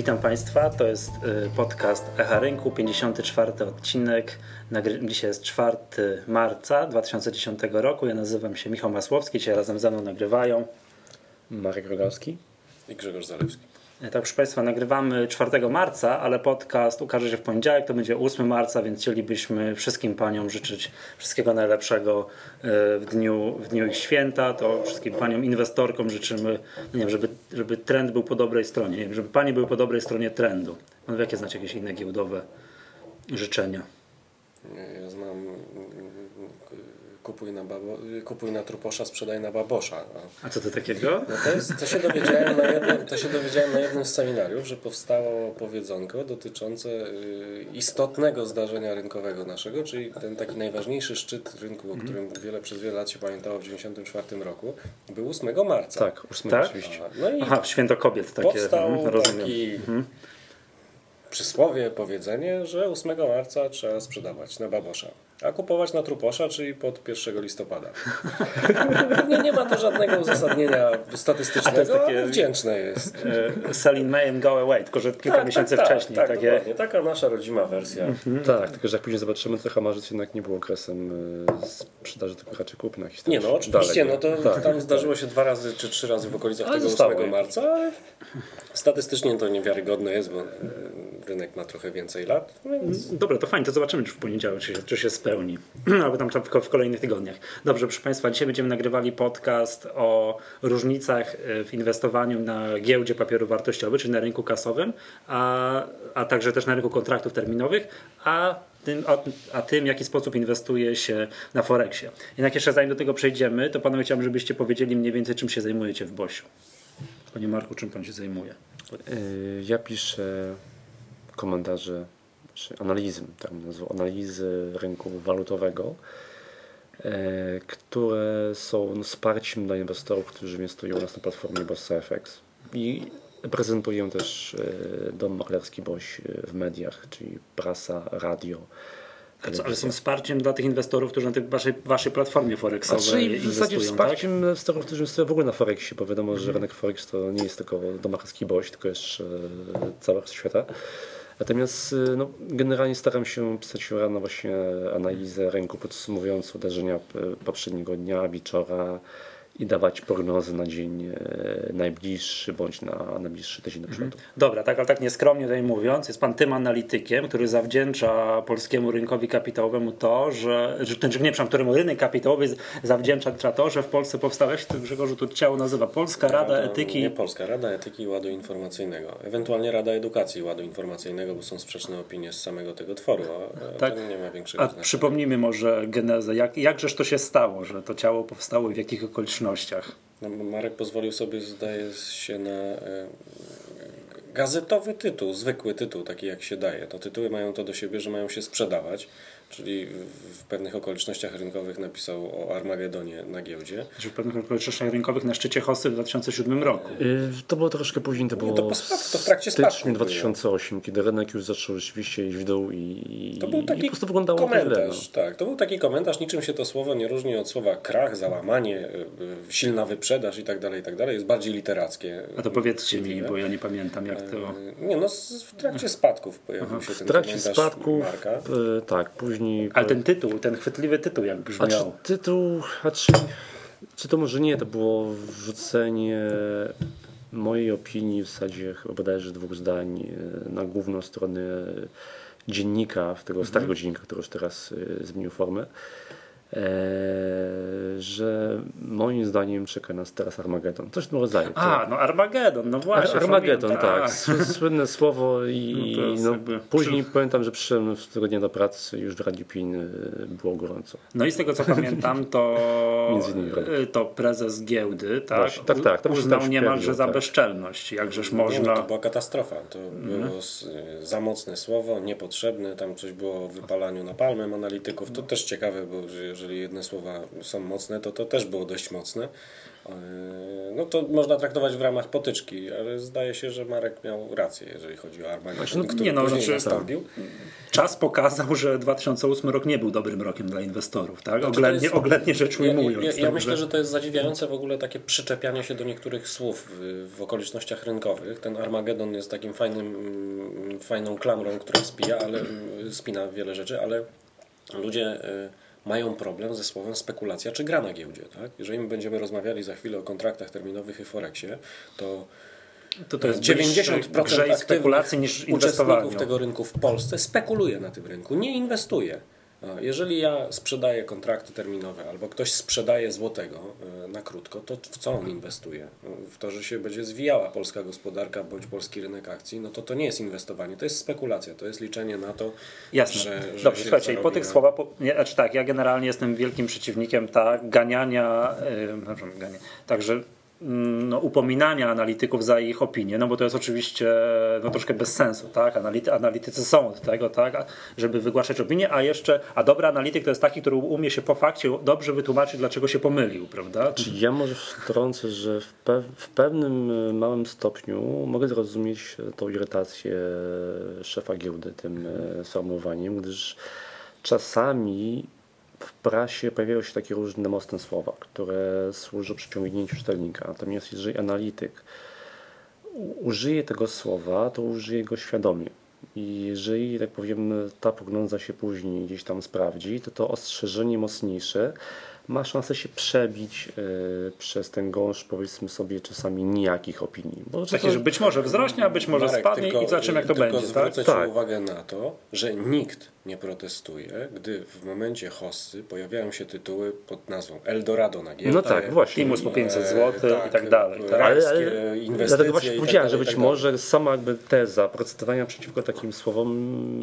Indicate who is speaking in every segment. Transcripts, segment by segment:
Speaker 1: Witam Państwa, to jest y, podcast Echa Rynku, 54 odcinek. Dzisiaj jest 4 marca 2010 roku. Ja nazywam się Michał Masłowski, dzisiaj razem ze mną nagrywają
Speaker 2: Marek Rogalski
Speaker 3: i Grzegorz Zalewski.
Speaker 1: Tak, proszę Państwa, nagrywamy 4 marca, ale podcast ukaże się w poniedziałek, to będzie 8 marca, więc chcielibyśmy wszystkim Paniom życzyć wszystkiego najlepszego e, w dniu, w dniu ich święta. To wszystkim Paniom inwestorkom życzymy, nie wiem, żeby, żeby trend był po dobrej stronie, nie wiem, żeby Panie były po dobrej stronie trendu. No, jakie znacie jakieś inne giełdowe życzenia?
Speaker 3: Ja znam kupuj na, babo, kupuj na truposza, sprzedaj na babosza.
Speaker 1: A co to takiego?
Speaker 3: No to, jest, to, się dowiedziałem na jednym, to się dowiedziałem na jednym z seminariów, że powstało powiedzonko dotyczące y, istotnego zdarzenia rynkowego naszego, czyli ten taki najważniejszy szczyt rynku, o którym wiele, przez wiele lat się pamiętało w 1994 roku, był 8 marca.
Speaker 2: Tak, 8 tak? oczywiście.
Speaker 1: No i Aha, święto kobiet takie.
Speaker 3: Powstał mhm, taki mhm. Przysłowie, powiedzenie, że 8 marca trzeba sprzedawać na babosza a kupować na truposza, czyli pod 1 listopada. Pewnie nie ma to żadnego uzasadnienia statystycznego, to jest takie, ale wdzięczne jest.
Speaker 1: Uh, selling May and go away, tylko że kilka tak, miesięcy tak, wcześniej.
Speaker 3: Tak, takie... dokładnie. Taka nasza rodzima wersja.
Speaker 2: Mhm. Tak, tylko że jak później zobaczymy, to marzec jednak nie był okresem e, sprzedaży, tylko raczej kupna
Speaker 3: Nie no, oczywiście, Dalej, no to tak, tam zdarzyło się dwa razy czy trzy razy w okolicach ale tego 8 marca, statystycznie to niewiarygodne jest, bo e, rynek ma trochę więcej lat. Więc...
Speaker 1: Dobra, to fajnie, to zobaczymy, czy w poniedziałek, czy się, czy się spełni, albo tam w, w kolejnych tygodniach. Dobrze, proszę Państwa, dzisiaj będziemy nagrywali podcast o różnicach e, w inwestowaniu na giełdzie papierów wartościowych, czyli na rynku kasowym, a, a także też na rynku kontraktów terminowych, a tym, a tym, w jaki sposób inwestuje się na Forexie. Jednak jeszcze zanim do tego przejdziemy, to panowie chciałbym, żebyście powiedzieli mniej więcej, czym się zajmujecie w Bosiu. Panie Marku, czym pan się zajmuje? E,
Speaker 2: ja piszę komentarze, czy analizy, tak nazwą, analizy rynku walutowego, e, które są wsparciem dla inwestorów, którzy inwestują u nas na platformie BossFX i prezentuję też e, dom maklerski BOŚ w mediach, czyli prasa, radio,
Speaker 1: co, ale są wsparciem dla tych inwestorów, którzy na tej waszej, waszej platformie Forexowej
Speaker 2: znaczy, inwestują, w zasadzie wsparciem tak? inwestorów, którzy inwestują w ogóle na Forexie, bo wiadomo, że mhm. rynek Forex to nie jest tylko domakowski boś, tylko jeszcze cała świata. Natomiast y, no, generalnie staram się pisać rano właśnie analizę rynku podsumowującą uderzenia poprzedniego dnia, wieczora, i dawać prognozy na dzień e, najbliższy bądź na najbliższy tydzień do przodu. Mhm.
Speaker 1: Dobra, tak, ale tak nieskromnie tutaj mówiąc, jest pan tym analitykiem, który zawdzięcza polskiemu rynkowi kapitałowemu to, że, że ten, nie przepraszam, któremu rynek kapitałowy zawdzięcza to, że w Polsce powstała, się Grzegorzu tu ciało nazywa Polska Rada
Speaker 3: Rada
Speaker 1: Etyki.
Speaker 3: Nie Polska Rada Etyki i Ładu Informacyjnego. Ewentualnie Rada Edukacji i Ładu Informacyjnego, bo są sprzeczne opinie z samego tego tworu, a tak. nie ma większego
Speaker 1: a
Speaker 3: znaczenia.
Speaker 1: Przypomnijmy może genezę, jak, jakżeż to się stało, że to ciało powstało i w jakich okolicznościach okolicznościach.
Speaker 3: No, Marek pozwolił sobie, zdaje się, na e, gazetowy tytuł, zwykły tytuł, taki jak się daje. To tytuły mają to do siebie, że mają się sprzedawać czyli w pewnych okolicznościach rynkowych napisał o Armagedonie na giełdzie.
Speaker 1: Czyli w pewnych okolicznościach rynkowych na szczycie Hosy w 2007 roku.
Speaker 2: Yy, to było troszkę później, to było Nie, to, po
Speaker 3: to w trakcie stycznia
Speaker 2: 2008, kiedy rynek już zaczął rzeczywiście iść w dół i,
Speaker 3: to był taki
Speaker 2: i po prostu wyglądało
Speaker 3: komentarz. no. Tak, to był taki komentarz, niczym się to słowo nie różni od słowa krach, załamanie, y, y, silna wyprzedaż i tak dalej, i tak dalej. Jest bardziej literackie.
Speaker 1: A to powiedzcie mi, bo ja nie pamiętam jak to...
Speaker 3: Yy, nie, no w trakcie spadków pojawił Aha. się ten w trakcie spadków, Marka.
Speaker 2: Yy, tak, później później...
Speaker 1: Ale ten tytuł, ten chwytliwy tytuł jak brzmiał. A
Speaker 2: czy tytuł, a czy, czy to może nie, to było wrzucenie mojej opinii w zasadzie bodajże dwóch zdań e, na główną stronę dziennika, tego starego mhm. dziennika, który już teraz e, zmienił formę. E, że moim zdaniem czeka nas teraz Armagedon. Coś w tym rodzaju.
Speaker 1: A, no Armagedon, no właśnie.
Speaker 2: Armagedon, tak. Słynne słowo i no, no później pamiętam, że przyszedłem z tego dnia do pracy już w Radiu Pin y, było gorąco.
Speaker 1: No i z tego co pamiętam, to, y, to prezes giełdy tak, właśnie,
Speaker 2: tak, tak, to
Speaker 1: uznał niemalże tak. za bezczelność. Jakżeż można...
Speaker 3: to była katastrofa. To mhm. było za mocne słowo, niepotrzebne. Tam coś było o wypalaniu na palmem analityków. To też ciekawe, bo że jeżeli jedne słowa są mocne, to to też było dość mocne. E, No to można traktować w ramach potyczki, ale zdaje się, że Marek miał rację, jeżeli chodzi o Armagedon, który
Speaker 1: nie, no,
Speaker 3: później
Speaker 1: znaczy-
Speaker 3: nastąpił.
Speaker 1: Czas pokazał, że 2008 rok nie był dobrym rokiem dla inwestorów, tak?
Speaker 3: Znaczy,
Speaker 1: Oględnie,
Speaker 3: jest-
Speaker 1: oględnie rzecz
Speaker 3: Ja,
Speaker 1: ujmując.
Speaker 3: ja, ja
Speaker 1: tak,
Speaker 3: myślę, że to jest zadziwiające w ogóle takie przyczepianie się do niektórych słów w, w okolicznościach rynkowych. Ten Armagedon jest takim fajnym, mm, fajną klamrą, która spija, ale mm, spina wiele rzeczy, ale ludzie y, mają problem ze słowem spekulacja czy gra na giełdzie. Tak? Jeżeli my będziemy rozmawiali za chwilę o kontraktach terminowych i Forexie, to
Speaker 1: to, to jest
Speaker 3: 90%
Speaker 1: 90% grze i spekulacji
Speaker 3: aktywnych
Speaker 1: niż
Speaker 3: uczestników tego rynku w Polsce spekuluje na tym rynku, nie inwestuje. Jeżeli ja sprzedaję kontrakty terminowe albo ktoś sprzedaje złotego e, na krótko, to w co on inwestuje? W to, że się będzie zwijała polska gospodarka bądź polski rynek akcji, no to to nie jest inwestowanie, to jest spekulacja, to jest liczenie na to,
Speaker 1: Jasne.
Speaker 3: że, że
Speaker 1: Dobrze,
Speaker 3: się
Speaker 1: słuchajcie, i po tych
Speaker 3: na-
Speaker 1: słowach, po, nie, znaczy tak, ja generalnie jestem wielkim przeciwnikiem tak, ganiania, yy, gania, także no, upominania analityków za ich opinię, no bo to jest oczywiście no, troszkę bez sensu, tak? Anality, analitycy są od tego, tak, żeby wygłaszać opinię, a jeszcze, a dobry analityk to jest taki, który umie się po fakcie dobrze wytłumaczyć, dlaczego się pomylił, prawda?
Speaker 2: Czy ja może wtrącę, że w, w pewnym e, małym stopniu mogę zrozumieć e, tą irytację e, szefa giełdy tym e, sformułowaniem, gdyż czasami w prasie pojawiają się takie różne mocne słowa, które służą przyciągnięciu czytelnika. Natomiast jeżeli analityk użyje tego słowa, to użyje go świadomie. I jeżeli, tak powiem, ta prognoza się później gdzieś tam sprawdzi, to to ostrzeżenie mocniejsze ma szansę się przebić e, przez ten gąszcz, powiedzmy sobie, czasami nijakich opinii. Bo że
Speaker 1: Takie,
Speaker 2: to-
Speaker 1: że być może wzrośnie, a być może
Speaker 3: Marek,
Speaker 1: spadnie
Speaker 3: tylko-
Speaker 1: i zobaczymy jak to
Speaker 3: tylko
Speaker 1: będzie, tak?
Speaker 3: zwrócę
Speaker 2: Tak.
Speaker 3: Ci uwagę na to, że nikt nie protestuje, gdy w momencie hossy pojawiają się tytuły pod nazwą Eldorado na giełdzie.
Speaker 2: No tak, właśnie.
Speaker 1: Timus po 500
Speaker 3: e,
Speaker 1: zł i tak dalej. Tak?
Speaker 2: Ale, ale
Speaker 3: inwestycje
Speaker 2: dlatego właśnie
Speaker 3: tak
Speaker 2: powiedziałem, że
Speaker 3: dalej, i
Speaker 2: być
Speaker 3: tak
Speaker 2: może sama jakby teza protestowania przeciwko takim słowom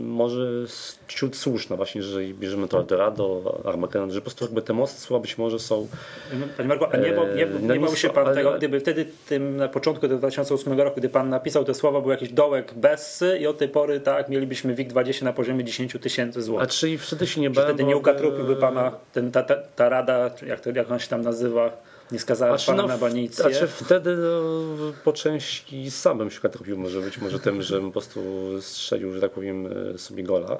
Speaker 2: może wśród słuszna, właśnie, jeżeli bierzemy to Eldorado, Armageddon, że po prostu jakby te mocne słowa być może są
Speaker 1: Panie Marku, a nie, bał- nie,
Speaker 2: no
Speaker 1: nie
Speaker 2: nie
Speaker 1: bał się pan
Speaker 2: ale-
Speaker 1: tego, gdyby wtedy tym na początku tego 2008 roku, gdy pan napisał te słowa, był jakiś dołek Bessy i od tej pory tak mielibyśmy WIG20 na poziomie 10 tysięcy
Speaker 2: A
Speaker 1: złotych.
Speaker 2: czyli wtedy się nie bałem.
Speaker 1: wtedy nie
Speaker 2: bo-
Speaker 1: ukatrupiłby pana ten, ta, ta, ta rada, jak, to, jak on się tam nazywa, nie skazała
Speaker 2: Znaczy,
Speaker 1: pana
Speaker 2: no,
Speaker 1: na banicję?
Speaker 2: Znaczy wtedy no, po części sam bym się ukatrupił, może być może tym, że po prostu strzelił, że tak powiem, e, sobie gola.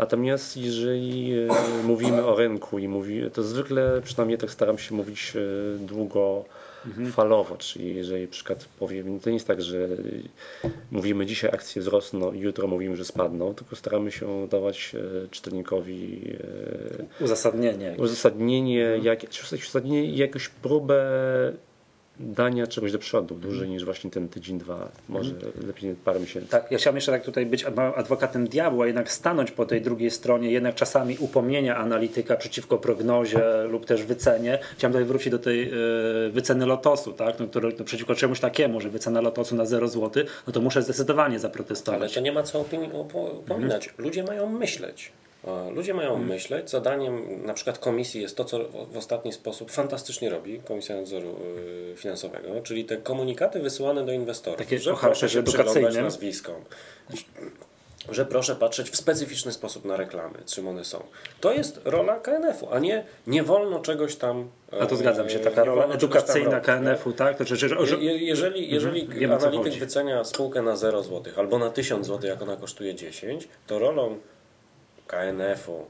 Speaker 2: Natomiast jeżeli e, mówimy o rynku i mówi, to zwykle przynajmniej tak staram się mówić e, długofalowo, czyli jeżeli przykład powiem, to nie jest tak, że mówimy dzisiaj akcje wzrosną i jutro mówimy, że spadną, tylko staramy się dawać e, czytelnikowi
Speaker 1: Uzasadnienie.
Speaker 2: uzasadnienie,
Speaker 1: Mhm.
Speaker 2: jak, uzasadnienie jakąś próbę dania czegoś do przodu, dłużej niż właśnie ten tydzień, dwa, może lepiej parę miesięcy.
Speaker 1: Mhm. Tak, ja chciałem jeszcze tak tutaj być adwokatem diabła, jednak stanąć po tej drugiej stronie, jednak czasami upomnienia analityka przeciwko prognozie lub też wycenie. Chciałem tutaj wrócić do tej e, wyceny lotosu, tak? no, który, no, przeciwko czemuś takiemu, że wycena lotosu na 0 zł, no to muszę zdecydowanie
Speaker 3: Ale
Speaker 1: zaprotestować.
Speaker 3: to nie ma co upominać. Ludzie mają myśleć. A Ludzie mają myśleć. Zadaniem na przykład komisji jest to, co w- ostatni sposób fantastycznie robi Komisja Nadzoru y, Finansowego, czyli te komunikaty wysyłane do inwestorów,
Speaker 1: Takie
Speaker 3: że proszę się przyglądać nazwiskom, że proszę patrzeć w specyficzny sposób na reklamy, czym one są. To jest rola KNF-u, a nie nie wolno czegoś tam
Speaker 1: A to zgadzam się, taka rola edukacyjna? KNF-u, tak? To, że, że, że,
Speaker 3: Je, je- jeżeli jeżeli
Speaker 1: wiem, o co
Speaker 3: analityk wycenia spółkę na 0 zł albo na 1000 zł, jak ona kosztuje 10, to rolą KNF-u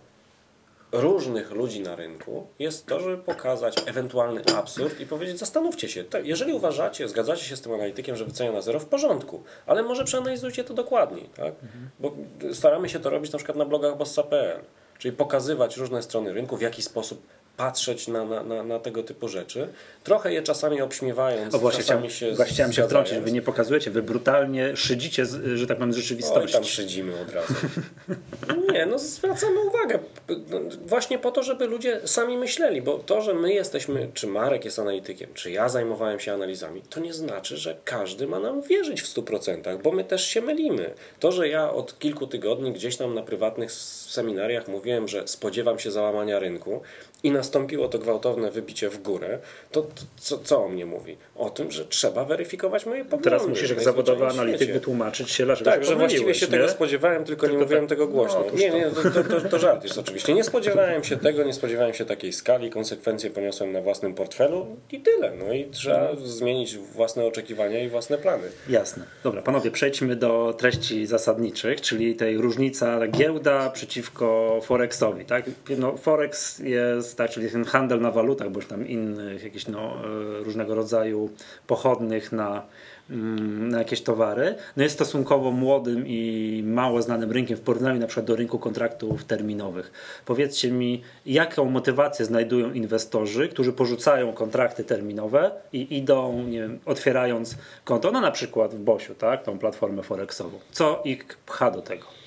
Speaker 3: różnych ludzi na rynku jest to, żeby pokazać ewentualny absurd i powiedzieć, zastanówcie się, to, jeżeli uważacie, zgadzacie się z tym analitykiem, że wycenia na zero, w porządku, ale może przeanalizujcie to dokładniej, tak? Bo staramy się to robić na przykład na blogach bossa.pl, czyli pokazywać różne strony rynku, w jaki sposób patrzeć na, na, na, na tego typu rzeczy, trochę je czasami obśmiewając,
Speaker 1: o właśnie, chciałem,
Speaker 3: się
Speaker 1: właśnie chciałem się wtrącić, wy nie pokazujecie, wy brutalnie szydzicie, że tak powiem, z
Speaker 3: Oj,
Speaker 1: rzeczywistości.
Speaker 3: tam szydzimy od razu. Nie, no zwracamy uwagę. No, Właśnie po to, żeby ludzie sami myśleli, bo to, że my jesteśmy, czy Marek jest analitykiem, czy ja zajmowałem się analizami, to nie znaczy, że każdy ma nam wierzyć w 100%, bo my też się mylimy. To, że ja od kilku tygodni gdzieś tam na prywatnych seminariach mówiłem, że spodziewam się załamania rynku i nastąpiło to gwałtowne wybicie w górę, to, to co, co o mnie mówi? O tym, że trzeba weryfikować moje poglądy.
Speaker 1: Teraz musisz jak zawodowy analityk
Speaker 3: świecie.
Speaker 1: wytłumaczyć się, dlaczego
Speaker 3: Tak, że właściwie się
Speaker 1: pomyliłeś,
Speaker 3: tego
Speaker 1: nie?
Speaker 3: spodziewałem, tylko, nie
Speaker 1: Tylko
Speaker 3: mówiłem
Speaker 1: tak-
Speaker 3: tego głośno.
Speaker 1: no,
Speaker 3: nie, nie, to, to, to, żart jest oczywiście. Nie spodziewałem się tego, nie spodziewałem się takiej skali, konsekwencje poniosłem na własnym portfelu i tyle. No i trzeba zmienić własne oczekiwania i własne plany.
Speaker 1: Jasne. Dobra, panowie, przejdźmy do treści zasadniczych, czyli tej różnica giełda przeciwko Forexowi. Tak? No, Forex jest, tak, czyli ten handel na walutach, bądź tam innych jakichś no, e, różnego rodzaju pochodnych na, mm, na jakieś towary. No jest stosunkowo młodym i mało znanym rynkiem w porównaniu na przykład do rynku kontraktów terminowych. Powiedzcie mi, jaką motywację znajdują inwestorzy, którzy porzucają kontrakty terminowe i idą, nie wiem, otwierając konto, no na przykład w Bosiu, tak, tą platformę forexową. Co ich pcha do tego?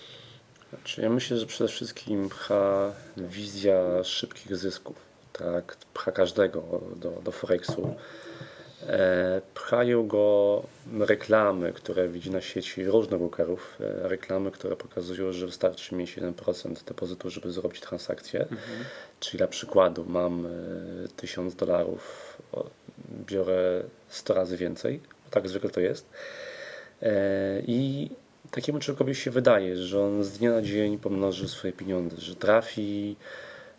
Speaker 2: Znaczy, ja myślę, że przede wszystkim pcha wizja szybkich zysków. Tak, pcha każdego do, do Forexu. E, pchają go reklamy, które widzi na sieci różnych brokerów. E, reklamy, które pokazują, że wystarczy mieć 1% depozytu, żeby zrobić transakcję. Czyli dla przykładu mam e, 1000 dolarów, biorę 100 razy więcej. Tak zwykle to jest. E, I takiemu człowiekowi się wydaje, że on z dnia na dzień pomnoży swoje pieniądze, że trafi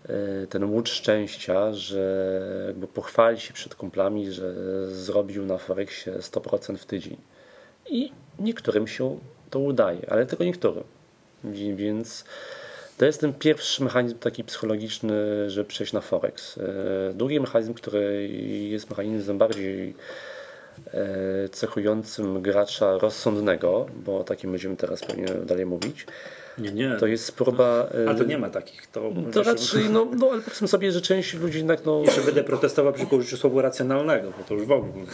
Speaker 2: e, ten łód szczęścia, że jakby pochwali się przed kumplami, że zrobił na Forexie 100% w tydzień. I niektórym się to udaje, ale tylko niektórym. Więc to jest ten pierwszy mechanizm taki psychologiczny, żeby przejść na Forex. E, Drugi mechanizm, który jest mechanizmem bardziej cechującym gracza rozsądnego, bo o takim będziemy teraz pewnie dalej mówić,
Speaker 1: Nie, nie.
Speaker 2: to jest próba... e,
Speaker 1: Ale to nie ma takich. To,
Speaker 2: To raczej, no, no ale powiedzmy sobie, że część ludzi jednak, no,
Speaker 1: że będę protestował przeciwko użyciu słowa racjonalnego, bo to już w ogóle.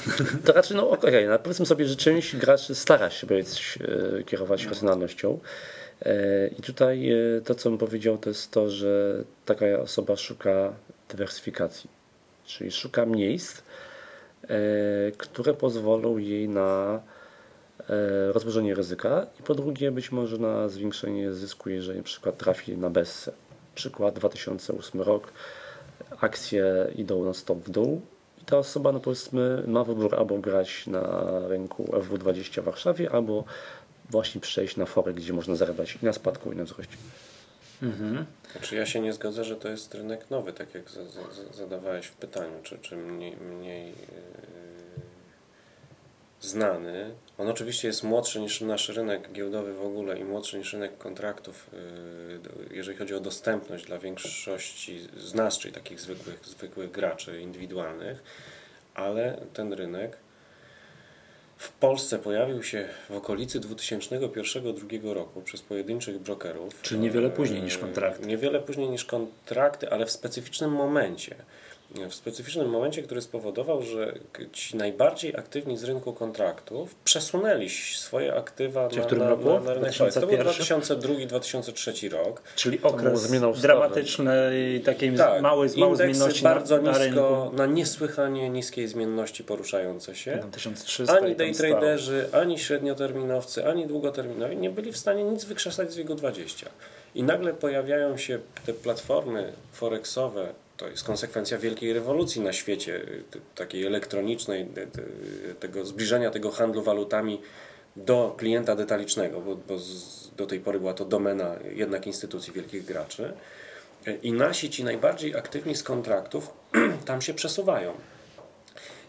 Speaker 2: to raczej, no okej, no, powiedzmy sobie, że część graczy stara się być, e, kierować racjonalnością. E, I tutaj e, to, co bym powiedział, to jest to, że taka osoba szuka dywersyfikacji, czyli szuka miejsc, e, które pozwolą jej na e, rozłożenie ryzyka i po drugie być może na zwiększenie zysku, jeżeli na przykład trafi na Bessę. Przykład 2008 rok, akcje idą na stop w dół i ta osoba, no powiedzmy, ma wybór albo grać na rynku FW20 w Warszawie, albo właśnie przejść na fory, gdzie można zarabiać i na spadku, i na wzroście.
Speaker 3: Znaczy ja się nie zgodzę, że to jest rynek nowy, tak jak za, za, za- zadawałeś w pytaniu, czy, czy mniej, mniej yy, znany. On oczywiście jest młodszy niż nasz rynek giełdowy w ogóle i młodszy niż rynek kontraktów, yy, jeżeli chodzi o dostępność dla większości z nas, czyli takich zwykłych, zwykłych graczy indywidualnych, ale ten rynek w Polsce pojawił się w okolicy 2001-2002 roku przez pojedynczych brokerów.
Speaker 1: Czyli niewiele później niż kontrakty.
Speaker 3: Niewiele później niż kontrakty, ale w specyficznym momencie. W specyficznym momencie, który spowodował, że ci najbardziej aktywni z rynku kontraktów przesunęli swoje aktywa
Speaker 1: Czyli
Speaker 3: na, na, na, na rynek. To był
Speaker 1: 2001?
Speaker 3: 2002-2003 rok.
Speaker 1: Czyli okres dramatycznej, takiej
Speaker 3: Tak,
Speaker 1: małej, małej zmienności
Speaker 3: bardzo
Speaker 1: na, na
Speaker 3: nisko,
Speaker 1: rynku.
Speaker 3: na niesłychanie niskiej zmienności poruszające się.
Speaker 1: Tam 1300
Speaker 3: Ani day traderzy, ani średnioterminowcy, ani długoterminowi nie byli w stanie nic wykrzesać z jego 20. I nagle pojawiają się te platformy forexowe, to jest konsekwencja wielkiej rewolucji na świecie, takiej elektronicznej, te- te- tego zbliżenia tego handlu walutami do klienta detalicznego, bo, bo z, do tej pory była to domena jednak instytucji wielkich graczy. I nasi ci najbardziej aktywni z kontraktów tam się przesuwają.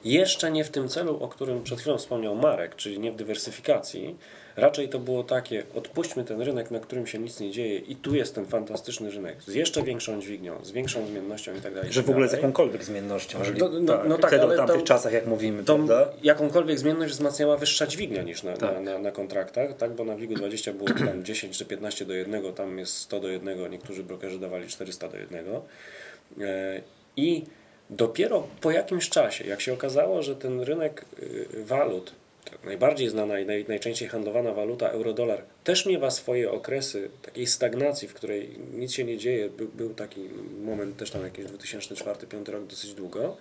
Speaker 3: Jeszcze nie w tym celu, o którym przed chwilą wspomniał Marek, czyli nie w dywersyfikacji. Raczej to było takie, odpuśćmy ten rynek, na którym się nic nie dzieje i tu jest ten fantastyczny rynek z jeszcze większą dźwignią, z większą zmiennością i tak dalej.
Speaker 1: Że w ogóle z jakąkolwiek zmiennością. Jeżeli,
Speaker 3: No, no,
Speaker 1: tak,
Speaker 3: no tak,
Speaker 1: wtedy
Speaker 3: ale
Speaker 1: w tamtych
Speaker 3: to-
Speaker 1: czasach, jak mówimy, prawda?
Speaker 3: jakąkolwiek zmienność wzmacniała wyższa dźwignia niż na,
Speaker 1: Tak.
Speaker 3: na, na, na kontraktach, tak? bo na WIG-20 było tam 10 czy 15 do 1, tam jest 100 do 1, niektórzy brokerzy dawali 400 do 1. E, I dopiero po jakimś czasie, jak się okazało, że ten rynek y, walut, najbardziej znana i naj, najczęściej handlowana waluta euro-dolar, też miewa swoje okresy takiej stagnacji, w której nic się nie dzieje, był taki moment też tam jakiś 2004-2005 rok dosyć długo,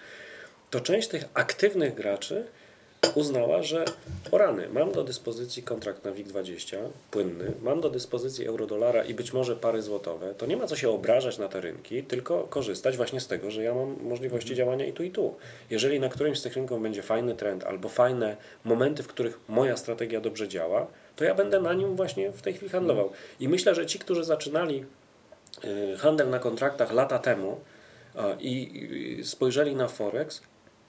Speaker 3: to część tych aktywnych graczy uznała, że o rany, mam do dyspozycji kontrakt na WIG20 płynny, mam do dyspozycji eurodolara i być może pary złotowe, to nie ma co się obrażać na te rynki, tylko korzystać właśnie z tego, że ja mam możliwości działania i tu i tu. Jeżeli na którymś z tych rynków będzie fajny trend albo fajne momenty, w których moja strategia dobrze działa, to ja będę na nim właśnie w tej chwili handlował. I myślę, że ci, którzy zaczynali y, handel na kontraktach lata temu i spojrzeli na Forex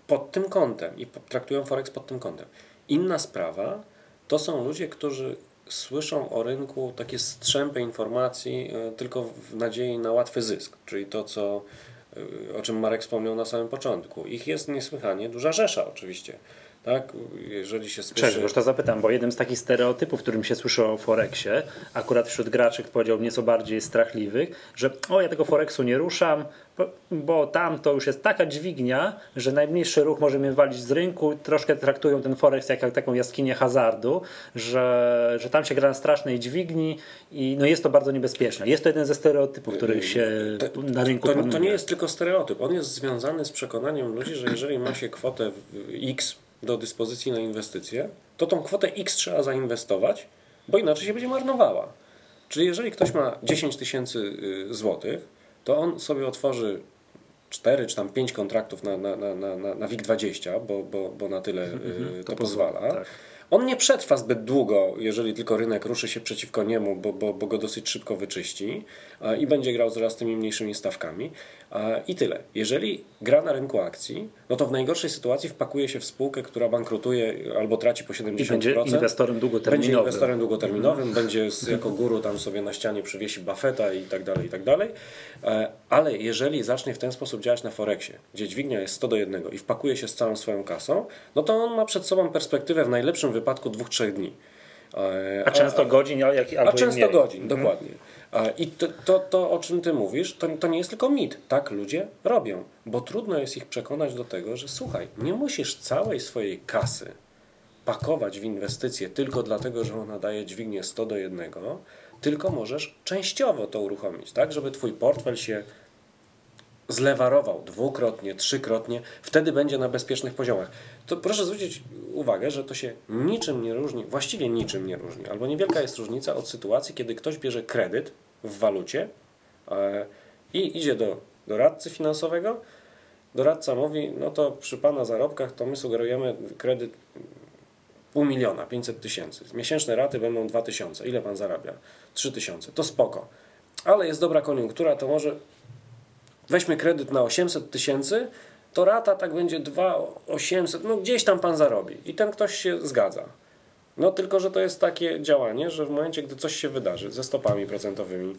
Speaker 3: pod tym kątem i traktują Forex pod tym kątem. Inna sprawa to są ludzie, którzy słyszą o rynku takie strzępy informacji y, tylko w nadziei na łatwy zysk, czyli to, co, y, o czym Marek wspomniał na samym początku. Ich jest niesłychanie duża rzesza oczywiście. Tak? Jeżeli się słyszy...
Speaker 1: Cześć, już to zapytam, bo jednym z takich stereotypów, którym się słyszy o Forexie, akurat wśród graczy powiedział nieco bardziej strachliwych, że o ja tego Forexu nie ruszam, bo, tam to już jest taka dźwignia, że najmniejszy ruch może mnie walić z rynku, troszkę traktują ten Forex jak, jak taką jaskinię hazardu, że, że tam się gra na strasznej dźwigni i no jest to bardzo niebezpieczne. Jest to jeden ze stereotypów, których się
Speaker 3: To-
Speaker 1: na rynku
Speaker 3: to, to nie jest tylko stereotyp. On jest związany z przekonaniem ludzi, że jeżeli ma się kwotę X do dyspozycji na inwestycje, to tą kwotę X trzeba zainwestować, bo inaczej się będzie marnowała. Czyli jeżeli ktoś ma 10 tysięcy y, złotych, to on sobie otworzy 4 czy tam 5 kontraktów na, na, na, na, na WIG20, bo, bo, bo na tyle y, to, pozwala.
Speaker 1: tak.
Speaker 3: On nie przetrwa zbyt długo, jeżeli tylko rynek ruszy się przeciwko niemu, bo, bo, bo go dosyć szybko wyczyści i będzie grał coraz tymi mniejszymi stawkami. I tyle. Jeżeli gra na rynku akcji, no to w najgorszej sytuacji wpakuje się w spółkę, która bankrutuje albo traci po 70%.
Speaker 1: I będzie inwestorem
Speaker 3: Będzie
Speaker 1: długoterminowym.
Speaker 3: inwestorem długoterminowym, będzie z, jako guru tam sobie na ścianie przywiesi Buffetta i tak dalej, i tak dalej. E, Ale jeżeli zacznie w ten sposób działać na Forexie, gdzie dźwignia jest 100 do 1 i wpakuje się z całą swoją kasą, no to on ma przed sobą perspektywę w najlepszym wypadku 2-3 dni. E,
Speaker 1: A często godzin, ale jak, albo
Speaker 3: a często
Speaker 1: mniej.
Speaker 3: godzin, dokładnie. A, I to, to, to, o czym ty mówisz, to, to nie jest tylko mit. Tak ludzie robią, bo trudno jest ich przekonać do tego, że słuchaj, nie musisz całej swojej kasy pakować w inwestycje tylko dlatego, że ona daje dźwignię 100 do 1, tylko możesz częściowo to uruchomić, tak, żeby twój portfel się zlewarował dwukrotnie, trzykrotnie, wtedy będzie na bezpiecznych poziomach. To proszę zwrócić uwagę, że to się niczym nie różni, właściwie niczym nie różni, albo niewielka jest różnica od sytuacji, kiedy ktoś bierze kredyt w walucie e, i idzie do doradcy finansowego. Doradca mówi, no to przy Pana zarobkach to my sugerujemy kredyt pół miliona, 500 tysięcy. Miesięczne raty będą 2 tysiące. Ile Pan zarabia? 3 tysiące. To spoko. Ale jest dobra koniunktura, to może weźmy kredyt na 800 tysięcy, to rata tak będzie 2,800, no gdzieś tam pan zarobi. I ten ktoś się zgadza. No tylko, że to jest takie działanie, że w momencie, gdy coś się wydarzy ze stopami procentowymi,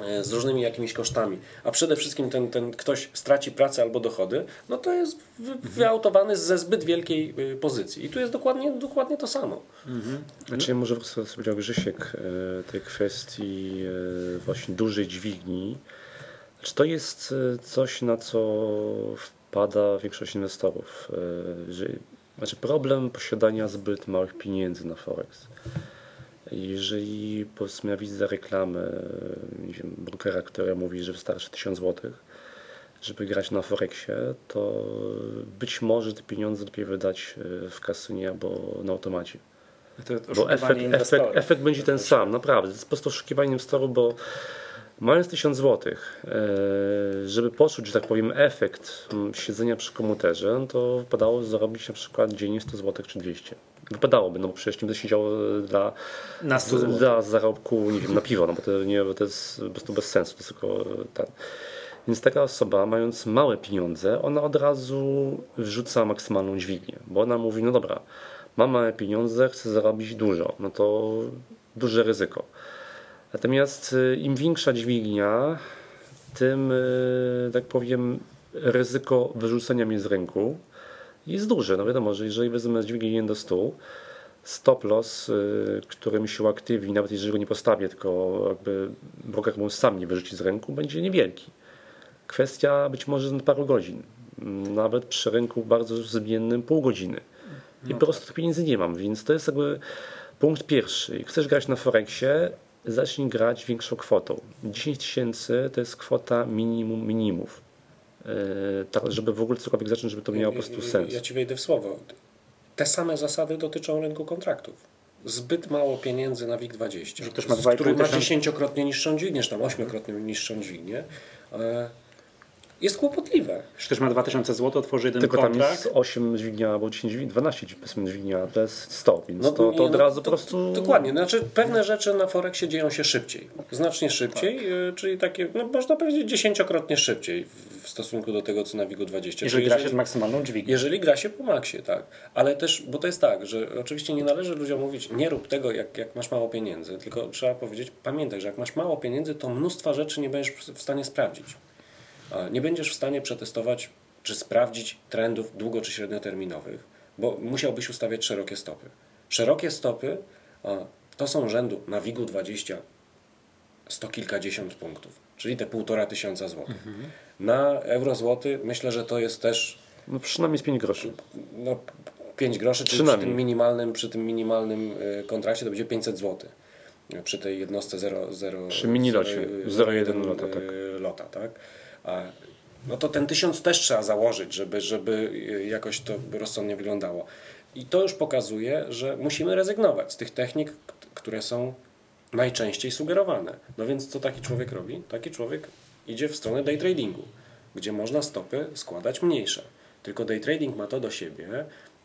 Speaker 3: e, z różnymi jakimiś kosztami, a przede wszystkim ten, ten ktoś straci pracę albo dochody, no to jest wy, wyautowany ze zbyt wielkiej y, pozycji. I tu jest dokładnie, dokładnie to samo.
Speaker 2: Znaczy, może wrócę, co powiedział Grzesiek, e, tej kwestii e, właśnie dużej dźwigni. Znaczy, to jest e, coś, na co wpada większość inwestorów. e, znaczy, problem posiadania zbyt małych pieniędzy na Forex. Jeżeli powiedzmy ja widzę wiem, brokera, który mówi, że wystarczy 1000 zł, żeby grać na Forexie, to być może te pieniądze lepiej wydać e, w kasynie albo na automacie.
Speaker 1: To, to
Speaker 2: Bo efekt, efekt, efekt będzie ten sam, naprawdę. To jest po prostu oszukiwanie inwestorów, bo mając 1000 zł, żeby poczuć, że tak powiem, efekt siedzenia przy komputerze, no to wypadało zarobić na przykład dziennie 100 zł czy 200. Wypadałoby, no bo przecież nie będę siedział e, dla,
Speaker 1: Na 100 zł.
Speaker 2: dla zarobku, nie wiem, na piwo, no bo to, nie, bo to jest po prostu bez sensu, to jest tylko e, ten. Więc taka osoba, mając małe pieniądze, ona od razu wrzuca maksymalną dźwignię, bo ona mówi, no dobra, mam małe pieniądze, chcę zarobić dużo, no to duże ryzyko. Natomiast y, im większa dźwignia, tym, y, tak powiem, ryzyko wyrzucenia mnie z rynku jest duże. No wiadomo, że jeżeli wezmę dźwignię 1 do 100, stop loss, y, który mi się uaktywni, nawet jeżeli go nie postawię, tylko jakby broker mu sam nie wyrzuci z rynku, będzie niewielki. Kwestia być może paru godzin, nawet przy rynku bardzo zmiennym pół godziny. I po prostu tych pieniędzy nie mam, więc to jest jakby punkt pierwszy. Chcesz grać na Forexie, zacznij grać większą kwotą. 10 tysięcy to jest kwota minimum minimów. Yy, tak, żeby w ogóle cokolwiek zacząć, żeby to miało po prostu sens.
Speaker 3: Ja ci wejdę w słowo. te same zasady dotyczą rynku kontraktów. Zbyt mało pieniędzy na WIG20,
Speaker 1: Że ktoś ma
Speaker 3: z
Speaker 1: 2,5
Speaker 3: który ma dziesięciokrotnie niższą dźwignię, czy tam ośmiokrotnie niższą dźwignię, e, jest kłopotliwe.
Speaker 1: Jeśli ktoś ma 2000 zł, otworzy jeden
Speaker 2: Tylko tam
Speaker 1: kontrakt.
Speaker 2: jest 8 dźwignia albo 10 dźwigni, 12 powiedzmy dźwignia, to jest 100, więc to, to
Speaker 3: nie,
Speaker 2: od
Speaker 3: no,
Speaker 2: razu
Speaker 3: to-
Speaker 2: po prostu...
Speaker 3: Dokładnie, znaczy pewne rzeczy na Forexie dzieją się szybciej. Znacznie szybciej,
Speaker 1: Tak.
Speaker 3: y, czyli takie, no można powiedzieć dziesięciokrotnie szybciej w, stosunku do tego, co na WIGu 20.
Speaker 1: Jeżeli
Speaker 3: Czyli
Speaker 1: gra się z maksymalną dźwignią.
Speaker 3: jeżeli gra się po maksie, tak. Ale też, bo to jest tak, że oczywiście nie należy ludziom mówić, nie rób tego, jak, jak masz mało pieniędzy, tylko trzeba powiedzieć, pamiętaj, że jak masz mało pieniędzy, to mnóstwa rzeczy nie będziesz w stanie sprawdzić. Nie będziesz w stanie przetestować, czy sprawdzić trendów długo czy średnioterminowych, bo musiałbyś ustawiać szerokie stopy. Szerokie stopy to są rzędu na WIG-u 20 sto kilkadziesiąt punktów, czyli te półtora tysiąca złotych. Na euro złoty myślę, że to jest też
Speaker 2: No przynajmniej z 5 groszy.
Speaker 3: no, 5 groszy, czyli przy tym minimalnym, przy tym minimalnym y, kontrakcie to będzie 500 zł. Przy tej jednostce 0, 0,
Speaker 2: Przy minilocie, 0,1 lota, tak.
Speaker 3: lota, tak? No to ten 1000 też trzeba założyć, żeby, żeby y, jakoś to rozsądnie wyglądało. I to już pokazuje, że musimy rezygnować z tych technik, które są najczęściej sugerowane. No więc co taki człowiek robi? Taki człowiek idzie w stronę day tradingu, gdzie można stopy składać mniejsze. Tylko day trading ma to do siebie,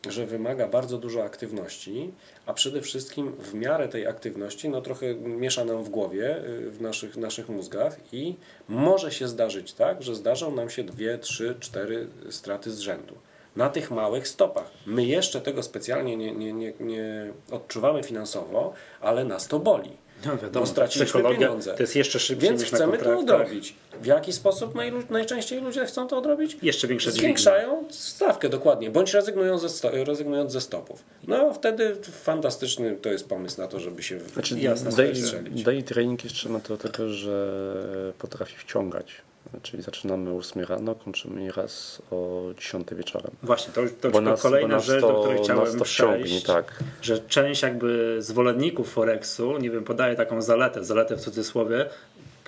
Speaker 3: że wymaga bardzo dużo aktywności, a przede wszystkim w miarę tej aktywności no trochę miesza nam w głowie, y, w naszych, naszych mózgach i może się zdarzyć tak, że zdarzą nam się dwie, trzy, cztery straty z rzędu. Na tych małych stopach. My jeszcze tego specjalnie nie, nie, nie, nie odczuwamy finansowo, ale nas to boli.
Speaker 1: No wiadomo,
Speaker 3: bo straciliśmy
Speaker 1: psychologia
Speaker 3: pieniądze.
Speaker 1: to jest jeszcze szybciej
Speaker 3: Więc chcemy to odrobić. W jaki sposób najczęściej ludzie chcą to odrobić?
Speaker 1: Jeszcze większe
Speaker 3: Zwiększają stawkę dokładnie, bądź rezygnują ze, sto, rezygnując ze stopów. No wtedy fantastyczny to jest pomysł na to, żeby się w-
Speaker 2: Znaczy, day,
Speaker 3: strzelić.
Speaker 2: day training jeszcze ma to tego, że potrafi wciągać. Czyli zaczynamy o 8 rano, kończymy raz o 10 wieczorem.
Speaker 1: Właśnie, to, to
Speaker 2: nas-
Speaker 1: kolejna rzecz,
Speaker 2: to-
Speaker 1: do której chciałem przejść.
Speaker 2: tak.
Speaker 1: Że część jakby zwolenników Forexu, nie wiem, podaje taką zaletę, zaletę w cudzysłowie,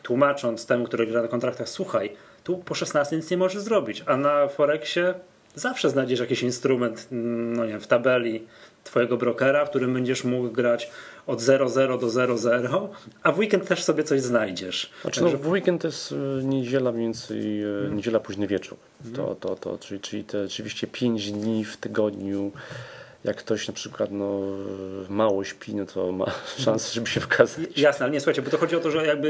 Speaker 1: tłumacząc temu, który gra na kontraktach, słuchaj, tu po 16 nic nie możesz zrobić, a na Forexie zawsze znajdziesz jakiś instrument, mm, no nie wiem, w tabeli twojego brokera, w którym będziesz mógł grać od 0,0 do 0,0, a w weekend też sobie coś znajdziesz.
Speaker 2: Znaczy, no, w weekend to jest y, niedziela więcej, y, niedziela późny wieczór. To, to, to, czyli, czyli te oczywiście 5 dni w tygodniu. Jak ktoś na przykład no, mało śpi, no to ma szansę, żeby się wkazać.
Speaker 1: Jasne, ale nie słuchajcie, bo to chodzi o to, że jakby